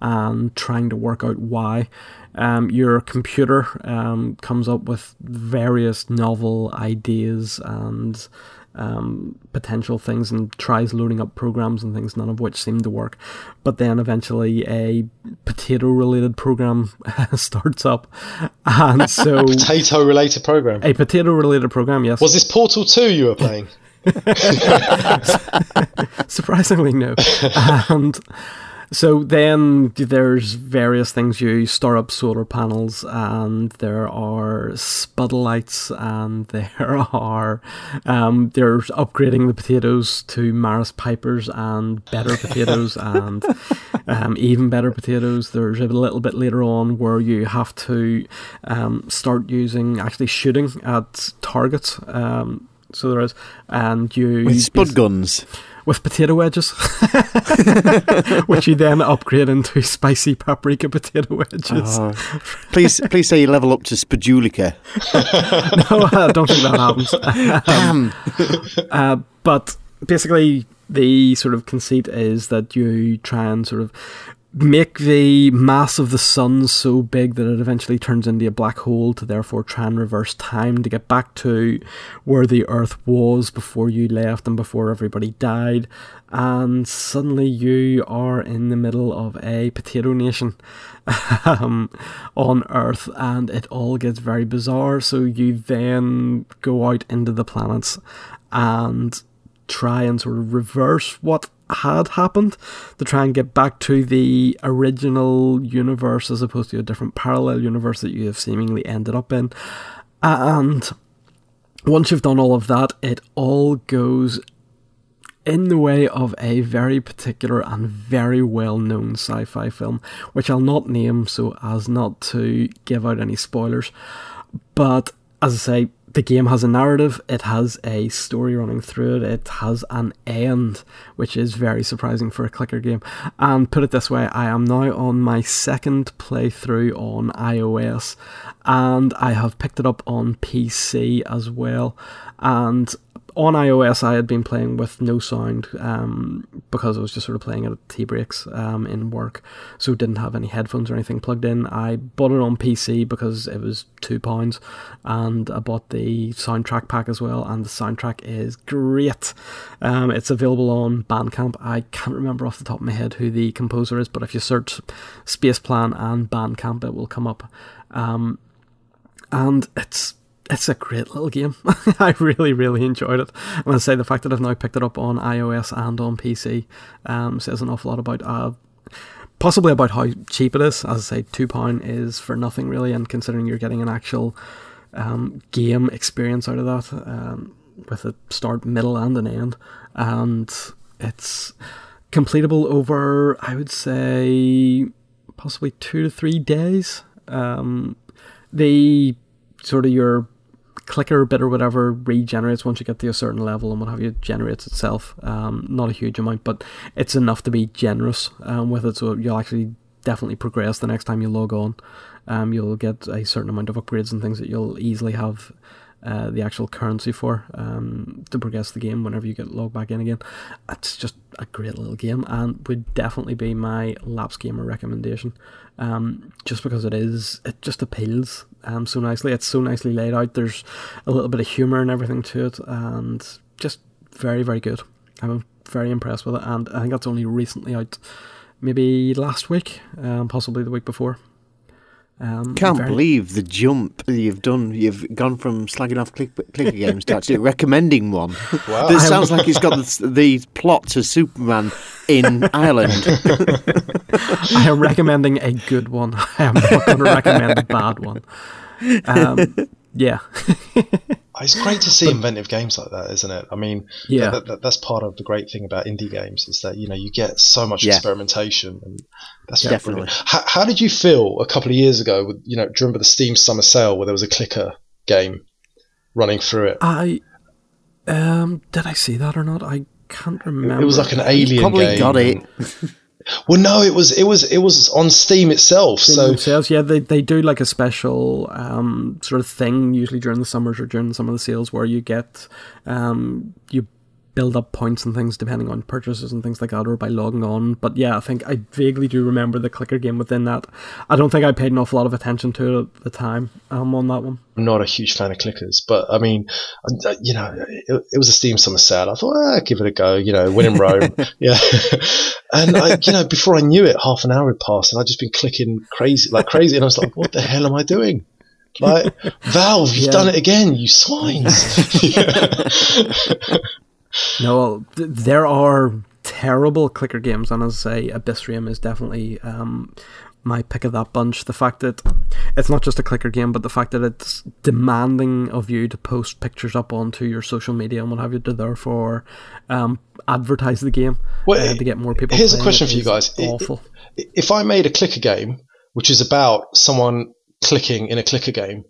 and trying to work out why. Um, your computer um, comes up with various novel ideas and um, potential things and tries loading up programs and things, none of which seem to work. But then eventually a potato related program starts up. And so. potato related program? A potato related program, yes. Was this Portal 2 you were playing? Surprisingly, no. And so then there's various things you store up solar panels, and there are spuddlights, and there are um, there's upgrading the potatoes to Maris Pipers and better potatoes and um, even better potatoes. There's a little bit later on where you have to um, start using actually shooting at targets. Um, so there is, and you with spud guns with potato wedges, which you then upgrade into spicy paprika potato wedges. Oh. please, please say you level up to Spadulica. no, I don't think that happens. Um, uh, but basically, the sort of conceit is that you try and sort of make the mass of the sun so big that it eventually turns into a black hole to therefore try and reverse time to get back to where the earth was before you left and before everybody died. And suddenly you are in the middle of a potato nation um, on earth and it all gets very bizarre. So you then go out into the planets and try and sort of reverse what had happened to try and get back to the original universe as opposed to a different parallel universe that you have seemingly ended up in. And once you've done all of that, it all goes in the way of a very particular and very well known sci fi film, which I'll not name so as not to give out any spoilers. But as I say, the game has a narrative, it has a story running through it, it has an end, which is very surprising for a clicker game. And put it this way, I am now on my second playthrough on iOS, and I have picked it up on PC as well. And on iOS, I had been playing with no sound um, because I was just sort of playing at tea breaks um, in work, so didn't have any headphones or anything plugged in. I bought it on PC because it was two pounds, and I bought the soundtrack pack as well. And the soundtrack is great. Um, it's available on Bandcamp. I can't remember off the top of my head who the composer is, but if you search Spaceplan and Bandcamp, it will come up. Um, and it's it's a great little game. I really, really enjoyed it. And I say the fact that I've now picked it up on iOS and on PC um, says an awful lot about uh, possibly about how cheap it is. As I say, two pound is for nothing really, and considering you're getting an actual um, game experience out of that um, with a start, middle, and an end, and it's completable over, I would say, possibly two to three days. Um, the sort of your clicker bit or whatever regenerates once you get to a certain level and what have you generates itself um, not a huge amount but it's enough to be generous um, with it so you'll actually definitely progress the next time you log on um, you'll get a certain amount of upgrades and things that you'll easily have uh, the actual currency for um, to progress the game whenever you get logged back in again. It's just a great little game and would definitely be my lapse gamer recommendation. Um, just because it is, it just appeals um, so nicely. It's so nicely laid out. There's a little bit of humor and everything to it, and just very, very good. I'm very impressed with it, and I think that's only recently out, maybe last week, um, possibly the week before. Um, Can't very- believe the jump you've done. You've gone from slagging off click, clicker games to actually recommending one. Wow. This sounds like it's got the, the plot to Superman in Ireland. I am recommending a good one. I am not going to recommend a bad one. Um, yeah, It's great to see inventive games like that, isn't it? I mean, Yeah. that, that, that's part of the great thing about indie games is that you know you get so much Yeah. experimentation, and that's Yeah, definitely. How, how did you feel a couple of years ago? With, you know, do you remember the Steam Summer Sale where there was a clicker game running through it? I um, did I see that or not? I can't remember. It was like an alien game. Probably game. got it. Well, no, it was it was it was on Steam itself. Steam so themselves, yeah, they they do like a special um, sort of thing usually during the summers or during some of the sales where you get um, you build up points and things depending on purchases and things like that or by logging on. But yeah, I think I vaguely do remember the clicker game within that. I don't think I paid an awful lot of attention to it at the time um, on that one. I'm not a huge fan of clickers, but I mean, you know, it, it was a Steam Summer Sale. I thought, ah, give it a go. You know, win in Rome, yeah. and I, you know, before I knew it, half an hour had passed, and I'd just been clicking crazy, like crazy, and I was like, what the hell am I doing? Like, Valve, you've Yeah. done it again, you swines. No, th- there are terrible clicker games, and as I say, Abyssrium is definitely um, my pick of that bunch. The fact that it's not just a clicker game, but the fact that it's demanding of you to post pictures up onto your social media and what have you to therefore um, advertise the game Well, uh, to get more people. here's a question it for you guys. Awful. if I made a clicker game, which is about someone clicking in a clicker game,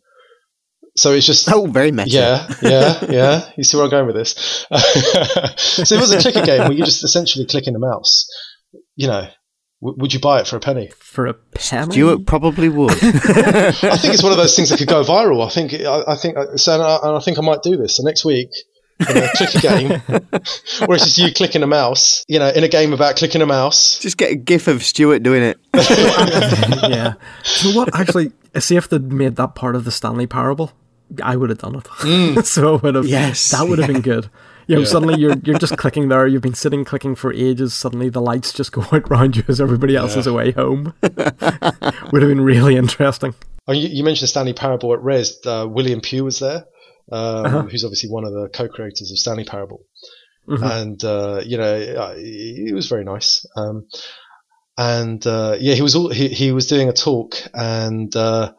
so it's just Oh, very meta. Yeah, yeah, yeah. You see where I'm going with this? so it was a clicker game where you just essentially clicking a mouse. You know, w- would you buy it for a penny? For a penny, Stuart probably would. I think it's one of those things that could go viral. I think, I, I think, uh, so, and I, and I think I might do this. So next week, in a clicker game, where it's just you clicking a mouse. You know, in a game about clicking a mouse. Just get a gif of Stuart doing it. yeah. So what? Actually, see if they'd made that part of the Stanley Parable, I would have done it. so it would have. Yes, that would have been good. You know, suddenly you're you're just clicking there. You've been sitting clicking for ages. Suddenly the lights just go out round you as everybody else is away home. would have been really interesting. Oh, you, you mentioned Stanley Parable at Rezzed. Uh, William Pugh was there, um, Uh-huh. who's obviously one of the co-creators of Stanley Parable, Mhm. and uh, you know uh, he he was very nice. Um, and uh, yeah, he was all, he he was doing a talk, and uh,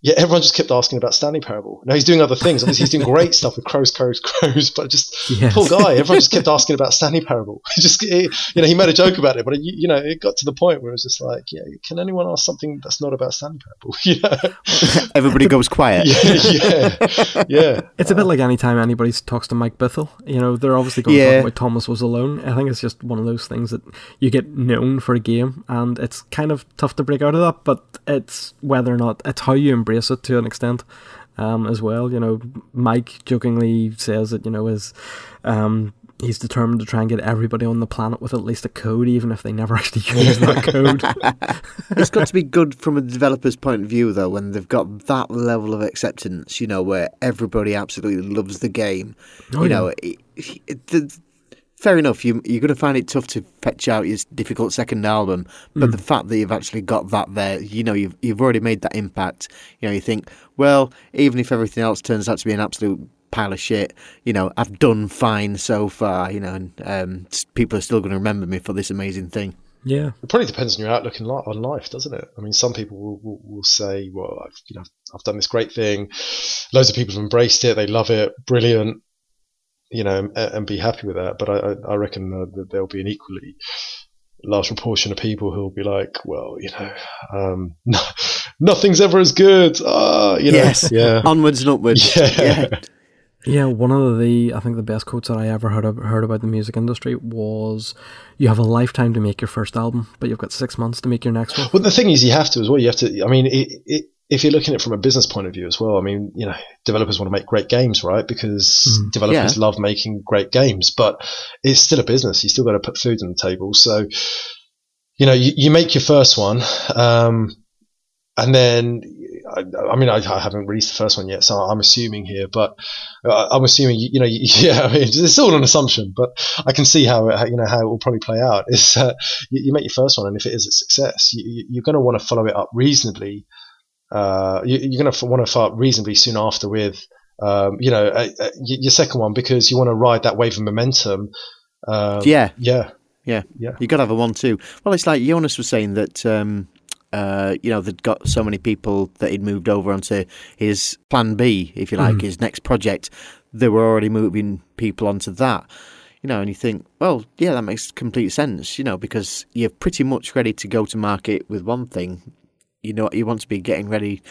yeah, everyone just kept asking about Stanley Parable. Now he's doing other things. Obviously, he's doing great stuff with Crows, Crows, Crows. But just Yes. poor guy. Everyone just kept asking about Stanley Parable. He just, he, you know, he made a joke about it, but you, you know, it got to the point where it was just like, yeah, can anyone ask something that's not about Stanley Parable? You know? Everybody goes quiet. yeah, yeah. It's a bit like any time anybody talks to Mike Bithell. You know, they're obviously going to Yeah. talk about Thomas was alone. I think it's just one of those things that you get known for a game, and it's kind of tough to break out of that. But it's whether or not it's how you embrace it to an extent, um, as well. You know, Mike jokingly says that you know is. Um, He's determined to try and get everybody on the planet with at least a code, even if they never actually use that code. it's got to be good from a developer's point of view, though, when they've got that level of acceptance, you know, where everybody absolutely loves the game. Oh, you yeah. know, it, it, the, fair enough, you, you're going to find it tough to fetch out your difficult second album, but the fact that you've actually got that there, you know, you've, you've already made that impact. You know, you think, well, even if everything else turns out to be an absolute pile of shit, you know, I've done fine so far, you know, and um, people are still going to remember me for this amazing thing. yeah, It probably depends on your outlook in li- on life, doesn't it? I mean, some people will, will, will say, "Well, I've you know I've done this great thing. Loads of people have embraced it. They love it. Brilliant." You know, and, and be happy with that. But I, I, I reckon uh, that there'll be an equally large proportion of people who'll be like, "Well, you know, um, nothing's ever as good." Ah, you know, yes, yeah, onwards and upwards. yeah. Yeah, one of the I think the best quotes that I ever heard of, heard about the music industry was, "You have a lifetime to make your first album, but you've got six months to make your next one." Well, the thing is, you have to as well. You have to. I mean, it, it, if you're looking at it from a business point of view as well, I mean, you know, developers want to make great games, right? Because developers Yeah. love making great games, but it's still a business. You still got to put food on the table. So, you know, you, you make your first one, um, and then. I, I mean, I, I haven't released the first one yet, so I'm assuming here, but uh, I'm assuming, you, you know, yeah, I mean, it's all an assumption, but I can see how, it, how you know, how it will probably play out. Is uh, you, you make your first one, and if it is a success, you, you- you're going to want to follow it up reasonably. Uh, you, you're going to want to follow up reasonably soon after with, um, you know, uh, uh, your second one because you want to ride that wave of momentum. Um, Yeah. yeah, Yeah, Yeah. You got to have a one too. Well, it's like Jonas was saying that um, uh, you know they'd got so many people that he'd moved over onto his plan B, if you like, his next project. They were already moving people onto that. You know, and you think, well, yeah, that makes complete sense. You know, because you're pretty much ready to go to market with one thing. You know, you want to be getting ready.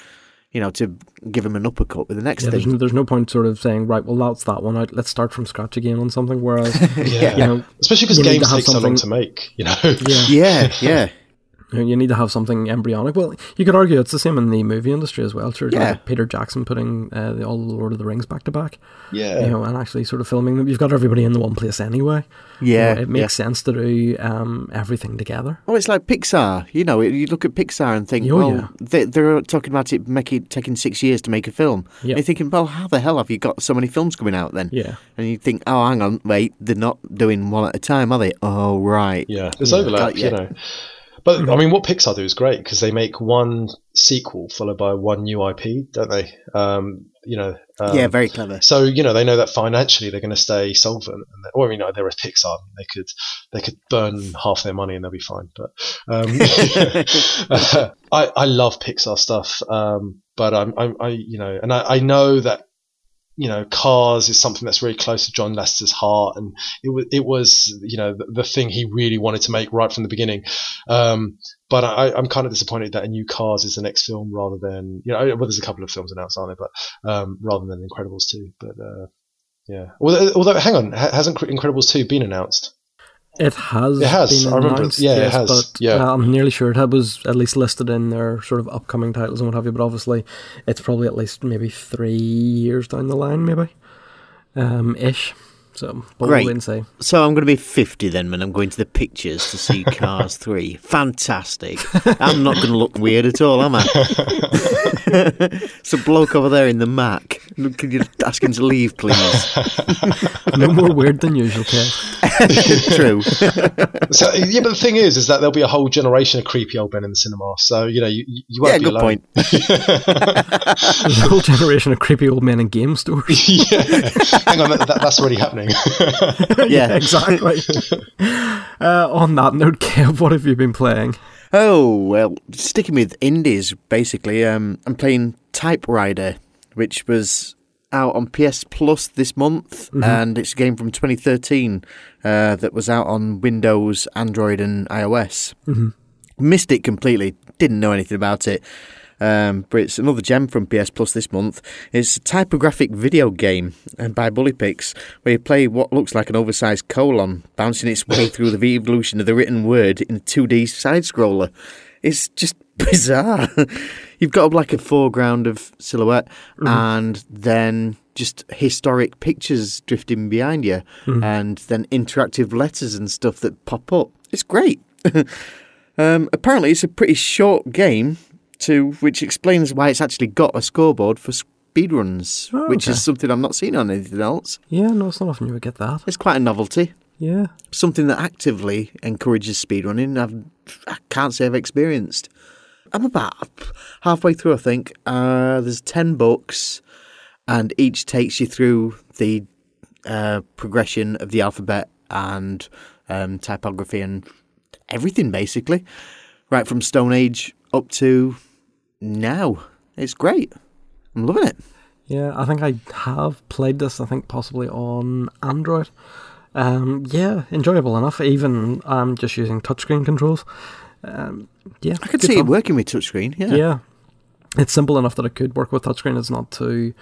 You know, to give him an uppercut with the next Yeah, there's, thing. no, there's no point sort of saying, right, well, that's that one out. Let's start from scratch again on something. Whereas, yeah. you know, Especially because you need to games have take so long something- to make, you know. yeah, yeah, yeah. You need to have something embryonic. Well, you could argue it's the same in the movie industry as well. Sure, Yeah. like Peter Jackson putting uh, the, all the Lord of the Rings back to back, yeah. you know, and actually sort of filming them. You've got everybody in the one place anyway. You Yeah, know, it makes sense to do um, everything together. Oh, it's like Pixar. You know, you look at Pixar and think, Oh, well, yeah. they, they're talking about it making taking six years to make a film. Yeah. And you're thinking, well, how the hell have you got so many films coming out then? Yeah. And you think, oh, hang on, wait, they're not doing one at a time, are they? Oh, right. Yeah, there's overlap, you know. But I mean, what Pixar do is great because they make one sequel followed by one new IP, don't they? Um, you know. Um, yeah, very clever. So you know they know that financially they're going to stay solvent. And or you know they're a Pixar. They could they could burn half their money and they'll be fine. But um, I I love Pixar stuff. Um, but I'm, I'm I you know, and I, I know that you know, Cars is something that's very close to John Lasseter's heart, and it was it was you know the, the thing he really wanted to make right from the beginning. Um, but I, I'm kind of disappointed that a new Cars is the next film rather than you know well there's a couple of films announced aren't there, but um, rather than Incredibles two. But uh, yeah, although, although hang on, hasn't Incredibles two been announced? It has. It has, Been I remember it. announced, Yeah, it yes, has, But, yeah. uh, I'm nearly sure it was at least listed in their sort of upcoming titles and what have you. But obviously, it's probably at least maybe three years down the line, maybe, um, ish. So, but um, Great. we'll wait and see. So I'm going to be 50 then when I'm going to the pictures to see Cars 3. Fantastic. I'm not going to look weird at all, am I? it's a bloke over there in the Mac. Can you ask him to leave, please? No more weird than usual, Kev. True. So yeah, but the thing is, is that there'll be a whole generation of creepy old men in the cinema. So you know, you, you you won't Yeah, be good alone. point. There's a whole generation of creepy old men in game stores. yeah, hang on, that, that, that's already happening. Yeah. exactly. uh, on that note, Kev, what have you been playing? Oh well, sticking with indies, basically. Um, I'm playing Type:Rider, which was out on PS Plus this month, and it's a game from 2013 uh, that was out on Windows, Android, and iOS. Missed it completely. Didn't know anything about it. Um, but it's another gem from PS Plus this month. It's a typographic video game uh, by BulkyPix, where you play what looks like an oversized colon, bouncing its way through the evolution of the written word in a 2D side scroller. It's just bizarre. You've got like a foreground of silhouette, and then just historic pictures drifting behind you, and then interactive letters and stuff that pop up. It's great. Um, apparently, it's a pretty short game, to which explains why it's actually got a scoreboard for speedruns, Oh, which okay. is something I'm not seeing on anything else. Yeah, no, it's not often you would get that. It's quite a novelty, Yeah. something that actively encourages speedrunning. I've, I can't say I've experienced. I'm about halfway through, I think. Uh, there's 10 books, and each takes you through the uh, progression of the alphabet and um, typography and everything, basically. Right from Stone Age up to now. It's great. I'm loving it. Yeah, I think I have played this, I think possibly on Android. Um, yeah, enjoyable enough, even um, just using touchscreen controls. Um, yeah, I could see it working with touchscreen. Yeah. Yeah. It's simple enough that it could work with touchscreen. It's not too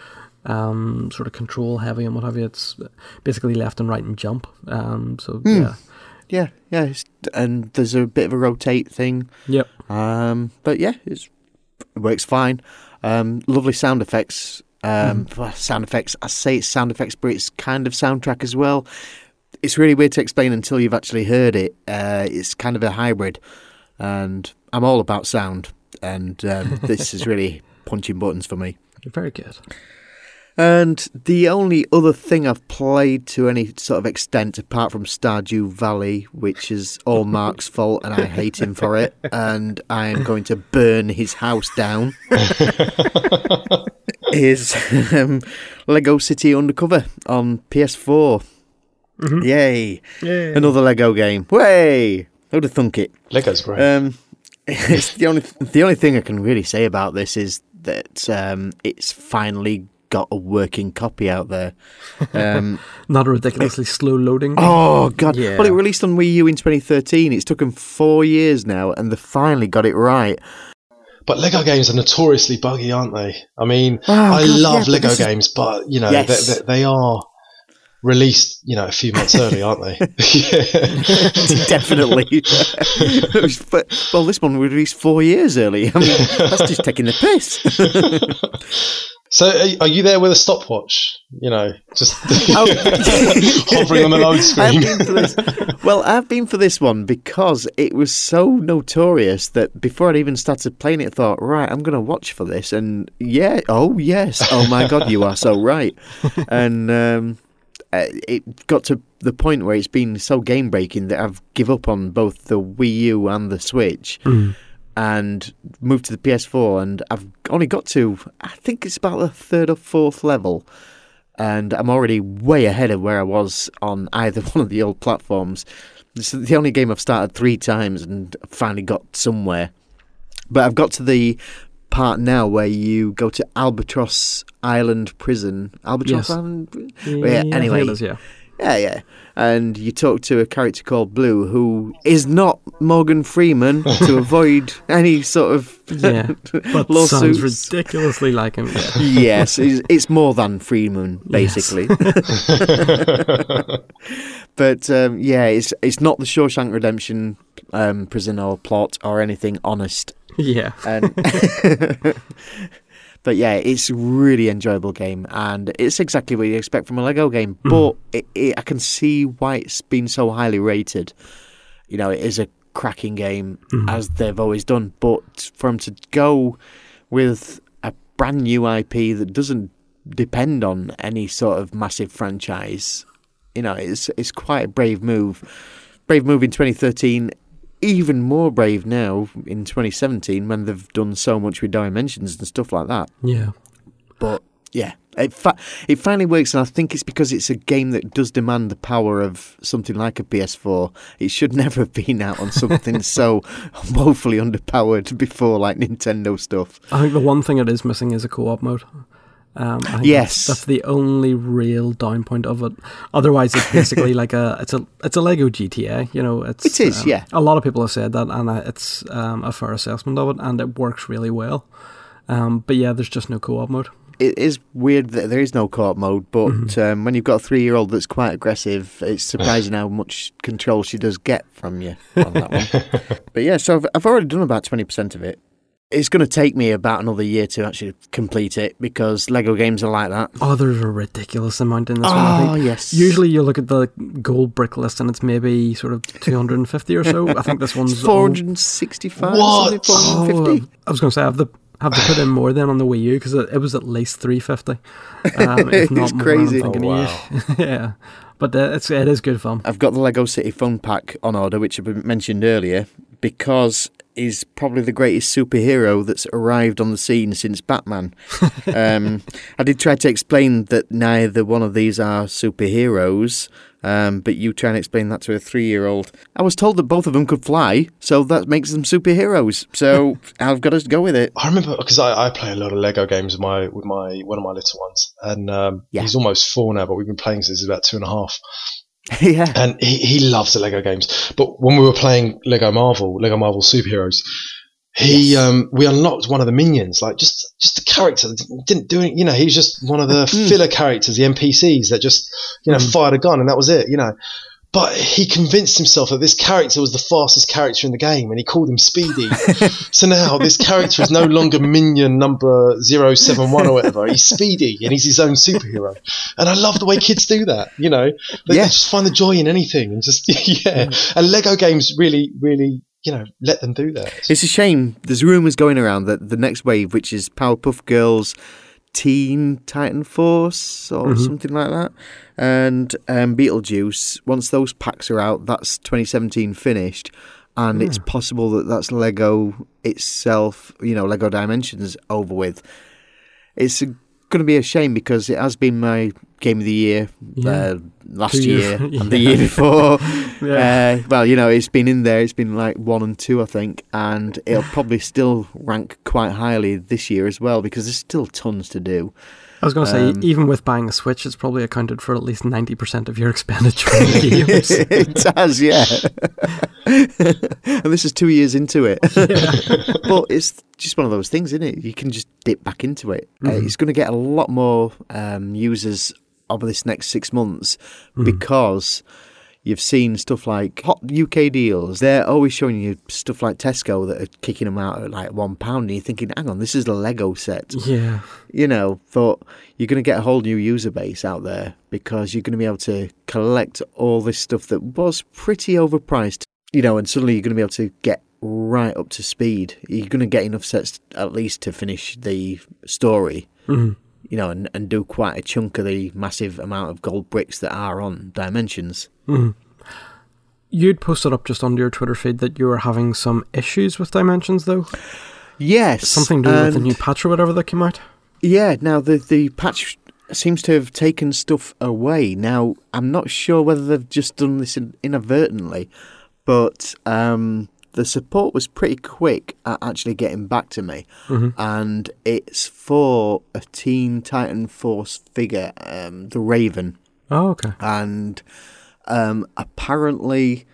um, sort of control heavy and what have you. It's basically left and right and jump. Um, so, Hmm. yeah. Yeah, yeah. It's, and there's a bit of a rotate thing. Yep. Um, but yeah, it's, it works fine. Um, lovely sound effects. Um, well, Sound effects. I say it's sound effects, but it's kind of soundtrack as well. It's really weird to explain until you've actually heard it. Uh, it's kind of a hybrid, and I'm all about sound, and um, this is really punching buttons for me. Very good. And the only other thing I've played to any sort of extent, apart from Stardew Valley, which is all Mark's fault, and I hate him for it, and I am going to burn his house down, is um, Lego City Undercover on PS4. Yay! Another Lego game. Way! Who'd have thunk it? Lego's great. Um, it's the only the only thing I can really say about this is that um, it's finally got a working copy out there. Um, Not a ridiculously slow loading. oh god! Yeah. Well, it released on Wii U in 2013. It's taken four years now, and they finally got it right. But Lego games are notoriously buggy, aren't they? I mean, Oh, I God, love yeah, but Lego is- games, but you know, Yes. they, they, they are released, you know, a few months early, aren't they? Definitely. but, well, this one was released four years early. I mean, that's just taking the piss. So, are, are you there with a stopwatch? You know, just Oh. hovering on the load I've screen. been for this. Well, I've been for this one because it was so notorious that before I'd even started playing it, I thought, right, I'm going to watch for this. And yeah, oh, yes. Oh, my God, you are so right. And um, uh, it got to the point where it's been so game breaking that I've give up on both the Wii U and the Switch. And moved to the PS4, and I've only got to, I think it's about the third or fourth level and I'm already way ahead of where I was on either one of the old platforms. This is the only game I've started three times and finally got somewhere. But I've got to the part now where you go to Albatross Island Prison. Albatross Yes. Island? Yeah, yeah, anyway. is, yeah. Yeah, yeah. And you talk to a character called Blue who is not Morgan Freeman to avoid any sort of Yeah, but lawsuits. sounds ridiculously like him. Yeah. yes, it's, it's more than Freeman, basically. but um, yeah, it's it's not the Shawshank Redemption um, prison or plot or anything honest. yeah. And but yeah, it's a really enjoyable game, and it's exactly what you expect from a Lego game. Mm-hmm. But it, it, I can see why it's been so highly rated. You know, it is a cracking game mm-hmm. as they've always done. But for them to go with a brand new IP that doesn't depend on any sort of massive franchise, you know, it's it's quite a brave move. Brave move in 2013. Even more brave now in 2017 when they've done so much with dimensions and stuff like that. Yeah. But yeah, It fa- it finally works, and I think it's because it's a game that does demand the power of something like a PS4. It should never have been out on something so woefully underpowered before, like Nintendo stuff. I think the one thing it is missing is a co-op mode. Um, I think Yes. that's, that's the only real down point of it. Otherwise, it's basically like a it's a it's a Lego GTA. You know, it's It is, um, yeah. A lot of people have said that, and it's um, a fair assessment of it, and it works really well. Um, but yeah, there's just no co-op mode. It is weird that there is no co-op mode, but Mm-hmm. um, when you've got a three-year-old that's quite aggressive, it's surprising how much control she does get from you on that one. but yeah, so I've, I've already done about twenty percent of it. It's going to take me about another year to actually complete it because Lego games are like that. Oh, there's a ridiculous amount in this one. I Oh think. yes. Usually, you look at the gold brick list, and it's maybe sort of 250 or so. I think this one's four all- hundred and sixty-five. What? Four hundred and Oh, fifty. I was going to say, have the have to put in more then on the Wii U because it, it was at least three fifty. Um, if not It's more, crazy. I'm Oh, of you. yeah, but uh, it's it is good fun. I've got the Lego City Fun Pack on order, which I mentioned earlier, because he's probably the greatest superhero that's arrived on the scene since Batman. um, I did try to explain that neither one of these are superheroes, um, but you try and explain that to a three-year-old. I was told that both of them could fly, so that makes them superheroes. So I've got to go with it. I remember because I, I play a lot of Lego games with my with my one of my little ones, and um, Yeah. he's almost four now, but we've been playing since he's about two and a half, yeah. and he, he loves the Lego games. But when we were playing Lego Marvel, Lego Marvel superheroes, he um, we unlocked one of the minions, like just just the character that didn't do it. You know, he was just one of the filler characters, the NPCs that just you know fired a gun and that was it. You know. But he convinced himself that this character was the fastest character in the game, and he called him Speedy. so now this character is no longer minion number 071 or whatever. He's Speedy, and he's his own superhero. And I love the way kids do that. You know, they, they just find the joy in anything, and just yeah. Mm. And Lego games really, really, you know, let them do that. It's a shame. There's rumours going around that the next wave, which is Powerpuff Girls, Teen Titan Force, or something like that, and um, Beetlejuice, once those packs are out, that's 2017 finished. And it's possible that that's Lego itself, you know, Lego Dimensions over with. It's going to be a shame because it has been my game of the year Yeah. uh, last Two year and the year before. Yeah. Uh, well, you know, it's been in there. It's been like one and two, I think, and it'll probably still rank quite highly this year as well because there's still tons to do. I was going to say, Um, even with buying a Switch, it's probably accounted for at least 90% of your expenditure in games. it does, yeah. and this is two years into it. but it's just one of those things, isn't it? You can just dip back into it. Uh, it's going to get a lot more um, users over this next six months because you've seen stuff like hot UK deals. They're always showing you stuff like Tesco that are kicking them out at like one pound, and you're thinking, "Hang on, this is a Lego set." yeah. you know, but you're going to get a whole new user base out there because you're going to be able to collect all this stuff that was pretty overpriced, you know, and suddenly you're going to be able to get right up to speed. You're going to get enough sets at least to finish the story, Mhm. You know, and, and do quite a chunk of the massive amount of gold bricks that are on Dimensions. You'd posted up just under your Twitter feed that you were having some issues with Dimensions, though. Yes. Something to do with the new patch or whatever that came out. Yeah, now the the patch seems to have taken stuff away. Now I'm not sure whether they've just done this in, inadvertently, but um, the support was pretty quick at actually getting back to me, and it's for a Teen Titan Force figure, um, the Raven, Oh, okay. and um, apparently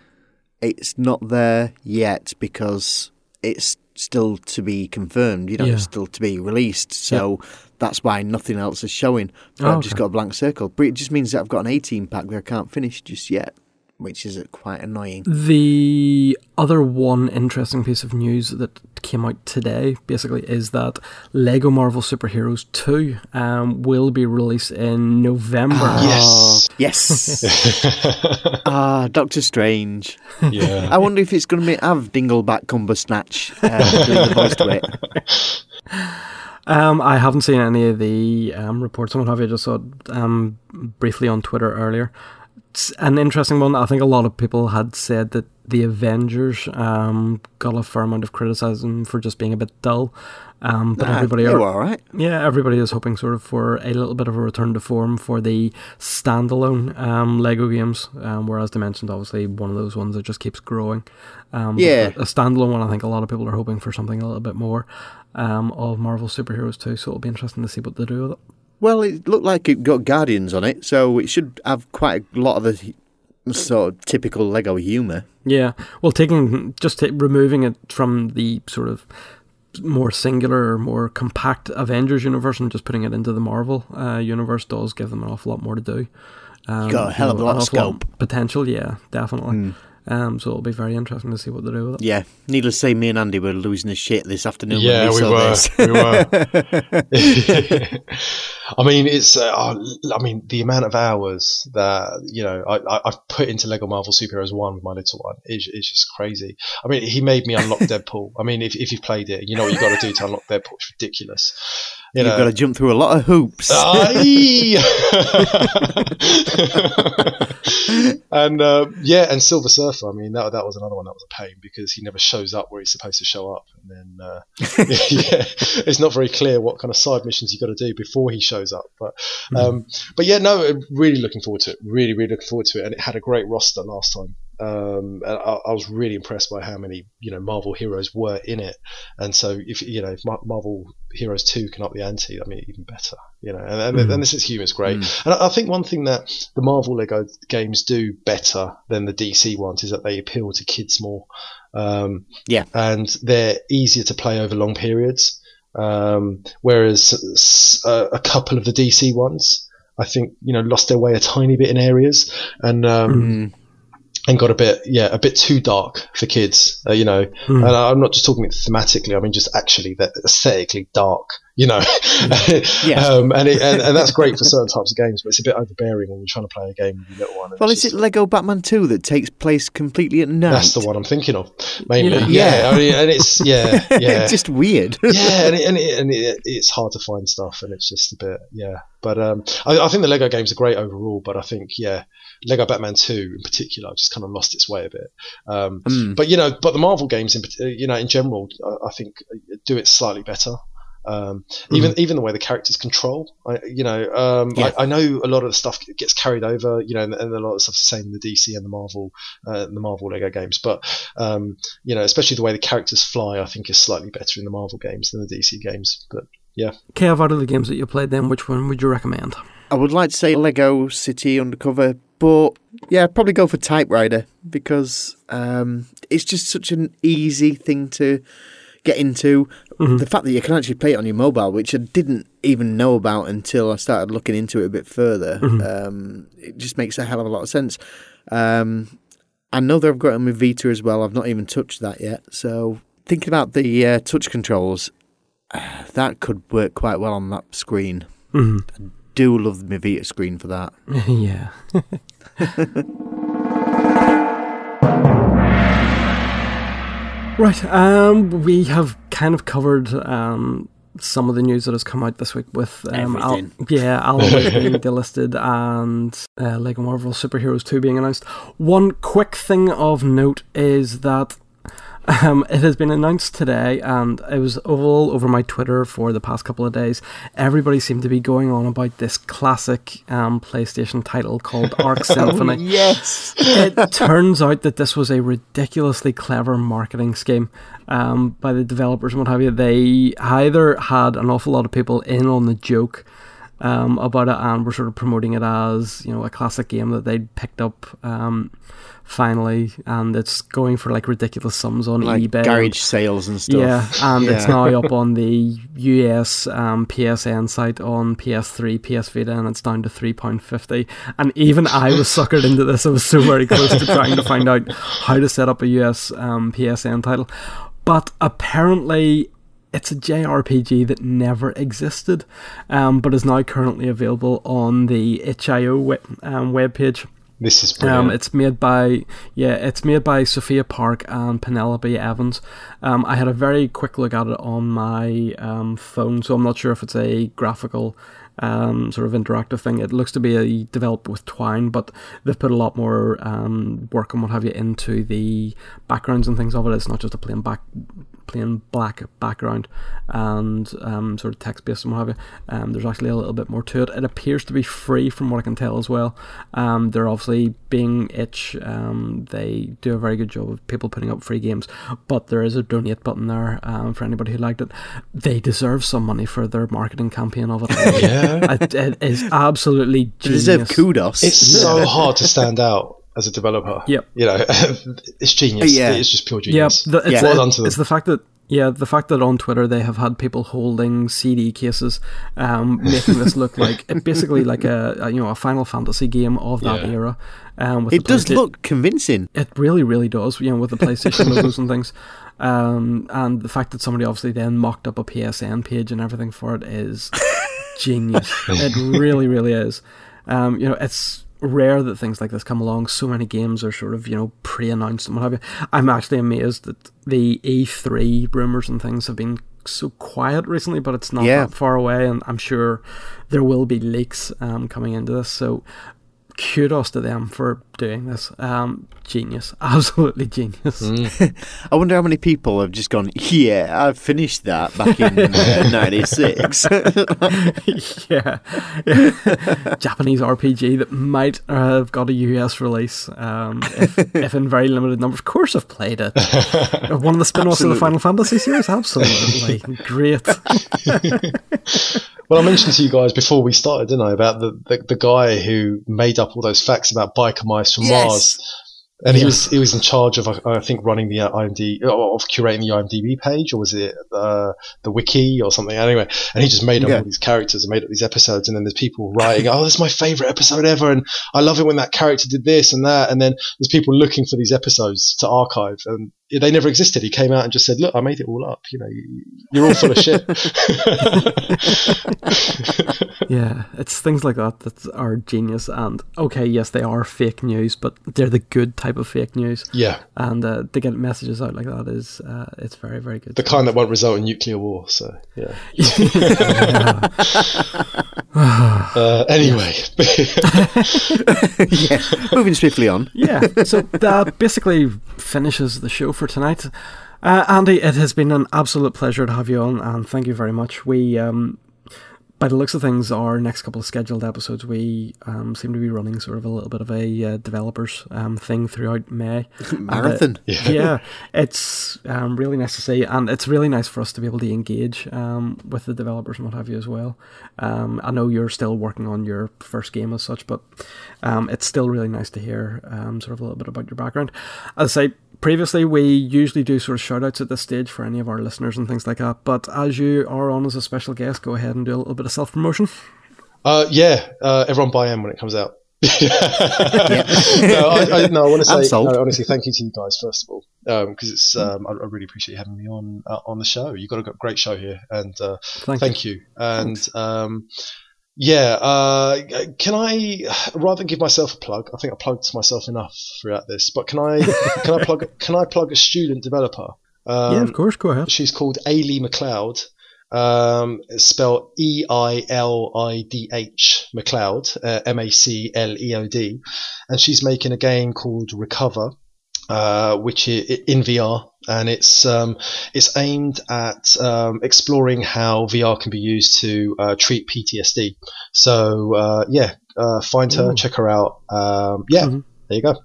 it's not there yet because it's still to be confirmed. You know, Yeah. it's still to be released. So that's why nothing else is showing. Oh, I've just got a blank circle. But it just means that I've got an 18 pack that I can't finish just yet, which is uh, quite annoying. The other one interesting piece of news that came out today, basically, is that Lego Marvel Superheroes 2 um, will be released in November. Yes. Yes. Ah, Doctor Strange. Yeah. I wonder if it's going to be have Dingleback Cumbersnatch uh, doing the voice to it. Um, I haven't seen any of the um, reports on what have you. Just saw um, briefly on Twitter earlier. An interesting one. I think a lot of people had said that the Avengers um, got a fair amount of criticism for just being a bit dull. Um, but Nah, everybody, are, were all right. yeah, everybody is hoping sort of for a little bit of a return to form for the standalone um, Lego games. Um, whereas Dimensions, obviously, one of those ones that just keeps growing. Um, Yeah. a, a standalone one, I think a lot of people are hoping for something a little bit more um, of Marvel superheroes too. So it'll be interesting to see what they do with it. Well, it looked like it got Guardians on it, so it should have quite a lot of the sort of typical Lego humour. Yeah, well, taking just ta removing it from the sort of more singular or more compact Avengers universe and just putting it into the Marvel uh, universe does give them an awful lot more to do. Um, Got a hell of a lot of scope. potential. Yeah, definitely. Um, so it'll be very interesting to see what they do with it. Yeah, needless to say, me and Andy were losing the shit this afternoon. Yeah, when we, we saw were. This. We were. I mean, it's. Uh, I mean, the amount of hours that you know I, I, I've put into Lego Marvel Superheroes One with my little one is is just crazy. I mean, he made me unlock Deadpool. I mean, if if you've played it, you know what you've got to do to unlock Deadpool. It's ridiculous. You You've got to jump through a lot of hoops. And uh, yeah, and Silver Surfer. I mean, that that was another one that was a pain because he never shows up where he's supposed to show up, and then uh, yeah, it's not very clear what kind of side missions you've got to do before he shows up. But um, but yeah, no, really looking forward to it. Really, really looking forward to it, and it had a great roster last time. Um, and I, I was really impressed by how many you know Marvel heroes were in it, and so if you know if Marvel Heroes Two can up the ante, I mean even better, you know. And, and, and this is humor's great, and I, I think one thing that the Marvel Lego games do better than the DC ones is that they appeal to kids more, um, Yeah. and they're easier to play over long periods. Um, whereas uh, a couple of the DC ones, I think you know lost their way a tiny bit in areas, and um, and got a bit yeah a bit too dark for kids uh, you know and i'm not just talking thematically i mean just actually that aesthetically dark you know Yes. um, and, it, and and that's great for certain types of games but it's a bit overbearing when you're trying to play a game with your little one well, is it Lego Batman 2 that takes place completely at night? that's the one i'm thinking of mainly Yeah. yeah, Yeah. I mean, and it's yeah yeah it's just weird. yeah, and, it, and, it, and it, it's hard to find stuff, and it's just a bit, yeah. But um, I, I think the Lego games are great overall, but I think, yeah, Lego Batman Two in particular just kind of lost its way a bit. Um, Mm. But you know, but the Marvel games, in, you know, in general, I, I think do it slightly better. Um, even even the way the characters control, I, you know, um, Yeah. I, I know a lot of the stuff gets carried over, you know, and, and a lot of stuff's the same in the DC and the Marvel, uh, the Marvel Lego games. But um, you know, especially the way the characters fly, I think is slightly better in the Marvel games than the DC games. But yeah, Kev, out of the games that you played, then which one would you recommend? I would like to say Lego City Undercover, but yeah, I'd probably go for Type:Rider because um, it's just such an easy thing to get into. The fact that you can actually play it on your mobile, which I didn't even know about until I started looking into it a bit further, um, it just makes a hell of a lot of sense. Um, I know they've got them with Vita as well. I've not even touched that yet. So thinking about the uh, touch controls, that could work quite well on that screen. hmm Do love the Vita screen for that. yeah. right. Um, we have kind of covered um some of the news that has come out this week with um, Al- yeah, Alan being delisted and uh, Lego Marvel Superheroes 2 being announced. One quick thing of note is that um, it has been announced today, and it was all over my Twitter for the past couple of days. Everybody seemed to be going on about this classic um, PlayStation title called Arc Symphony. yes. it turns out that this was a ridiculously clever marketing scheme um, by the developers and what have you. They either had an awful lot of people in on the joke um, about it and were sort of promoting it as you know a classic game that they'd picked up um, finally, and it's going for like ridiculous sums on Like eBay. garage sales and stuff. Yeah, and it's now up on the US um, PSN site on PS3, PS Vita, and it's down to three pound fifty. And even I was suckered into this. I was so very close to trying to find out how to set up a US um, PSN title, but apparently. It's a JRPG that never existed, um, but is now currently available on the itch.io web, um, webpage. This is brilliant. Um, it's made by yeah, it's made by Sophia Park and Penelope Evans. Um, I had a very quick look at it on my um, phone, so I'm not sure if it's a graphical um, sort of interactive thing. It looks to be a developed with Twine, but they've put a lot more um, work and what have you into the backgrounds and things of it. It's not just a plain back plain black background and um, sort of text based and what have you. Um, there's actually a little bit more to it. It appears to be free from what I can tell as well. Um, they're obviously being itch. Um, they do a very good job of people putting up free games, but there is a donate button there um, for anybody who liked it. They deserve some money for their marketing campaign of it. Yeah. it, it is absolutely They deserve kudos. It's so hard to stand out as a developer. Yep. You know, it's genius. Yeah. It's just pure Yeah, genius. the, it's, Well the, done to them. it's the fact that yeah, the fact that on Twitter they have had people holding CD cases, um, making this look like basically like a, a you know a Final Fantasy game of that Yeah. era. Um, with it does PlayStation- look convincing. It really, really does. You know, with the PlayStation logos and things, um, and the fact that somebody obviously then mocked up a PSN page and everything for it is genius. it really, really is. Um, you know, it's rare that things like this come along. So many games are sort of you know pre-announced and what have you. I'm actually amazed that the E3 rumors and things have been so quiet recently, but it's not Yeah. that far away, and I'm sure there will be leaks um, coming into this. So kudos to them for doing this. Um, genius, absolutely genius. I wonder how many people have just gone, yeah, I finished that back in uh, 96. yeah. yeah. Japanese RPG that might have got a US release, um, if, if in very limited numbers. Of course, I've played it. One of the spin offs of the Final Fantasy series? Absolutely. Great. Well, I mentioned to you guys before we started, didn't I, about the, the, the guy who made up all those facts about biker mice from Yes. Mars. And he was he was in charge of, I think, running the uh, IMD of curating the IMDb page, or was it uh, the wiki or something? Anyway, and he just made up Yeah. all these characters and made up these episodes. And then there's people writing, "Oh, this is my favorite episode ever," and I love it when that character did this and that. And then there's people looking for these episodes to archive, and they never existed. He came out and just said, "Look, I made it all up. You know, you- you're all full of shit." Yeah, it's things like that that are genius. And okay, yes, they are fake news, but they're the good type of fake news. yeah. And uh, to get messages out like that is uh, it's very very good. the kind that won't result in nuclear war. So yeah. uh, anyway, yeah, moving swiftly on. yeah, so that basically finishes the show for tonight. Uh, Andy, it has been an absolute pleasure to have you on, and thank you very much. We, um, by the looks of things, our next couple of scheduled episodes, we um, seem to be running sort of a little bit of a uh, developers um, thing throughout May. And, uh, Marathon. yeah, it's um, really nice to see, and it's really nice for us to be able to engage um, with the developers and what have you as well. Um, I know you're still working on your first game as such, but um, it's still really nice to hear um, sort of a little bit about your background. As I say, previously we usually do sort of shout outs at this stage for any of our listeners and things like that, but as you are on as a special guest, go ahead and do a little bit of self promotion. uh, yeah, uh, everyone buy M when it comes out. no, I, I, no, I want to say no, honestly, thank you to you guys first of all, because it's um, I, I really appreciate you having me on uh, on the show. You've got a great show here, and uh, Thank, thank you. And um, yeah, uh, can I rather than give myself a plug? I think I plugged myself enough throughout this, but can I can I plug can I plug a student developer? Um, yeah, of course, go ahead. She's called Eilidh McLeod. Um, it's spelled E I L I D H McLeod, uh, M A C L E O D, and she's making a game called Recover, uh, which is in VR, and it's um, it's aimed at um, exploring how VR can be used to uh, treat PTSD. So uh, yeah, uh, find her, Ooh. check her out. Um, yeah, Mhm. there you go.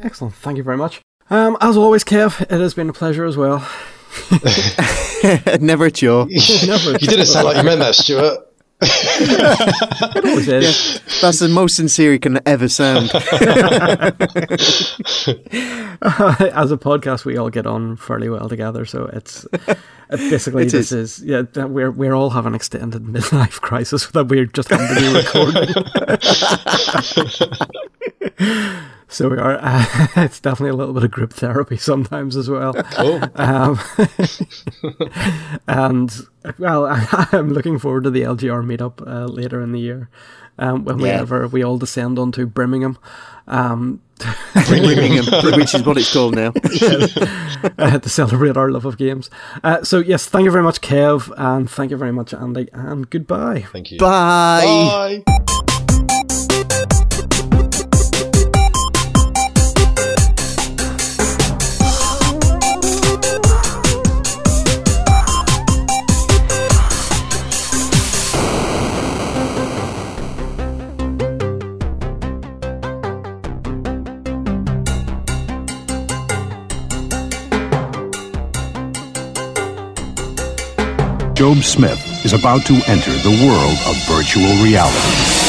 Excellent, thank you very much. Um, as always, Kev, it has been a pleasure as well. Never a chore. Never. you didn't sound like you meant that, Stuart. It always is. That's the most sincere he can ever sound. as a podcast, we all get on fairly well together. So it's it basically It this is. yeah. We're we're all having an extended midlife crisis that we're just going to be recording. so we are. Uh, it's definitely a little bit of group therapy sometimes as well. Cool. Um, and well, I, am looking forward to the LGR meetup uh, later in the year um, when yeah. we, we all descend onto Birmingham. Um, Birmingham, which is what it's called now, uh, to celebrate our love of games. Uh, so yes, thank you very much, Kev, and thank you very much, Andy, and goodbye. Thank you. Bye. Bye. Job Smith is about to enter the world of virtual reality.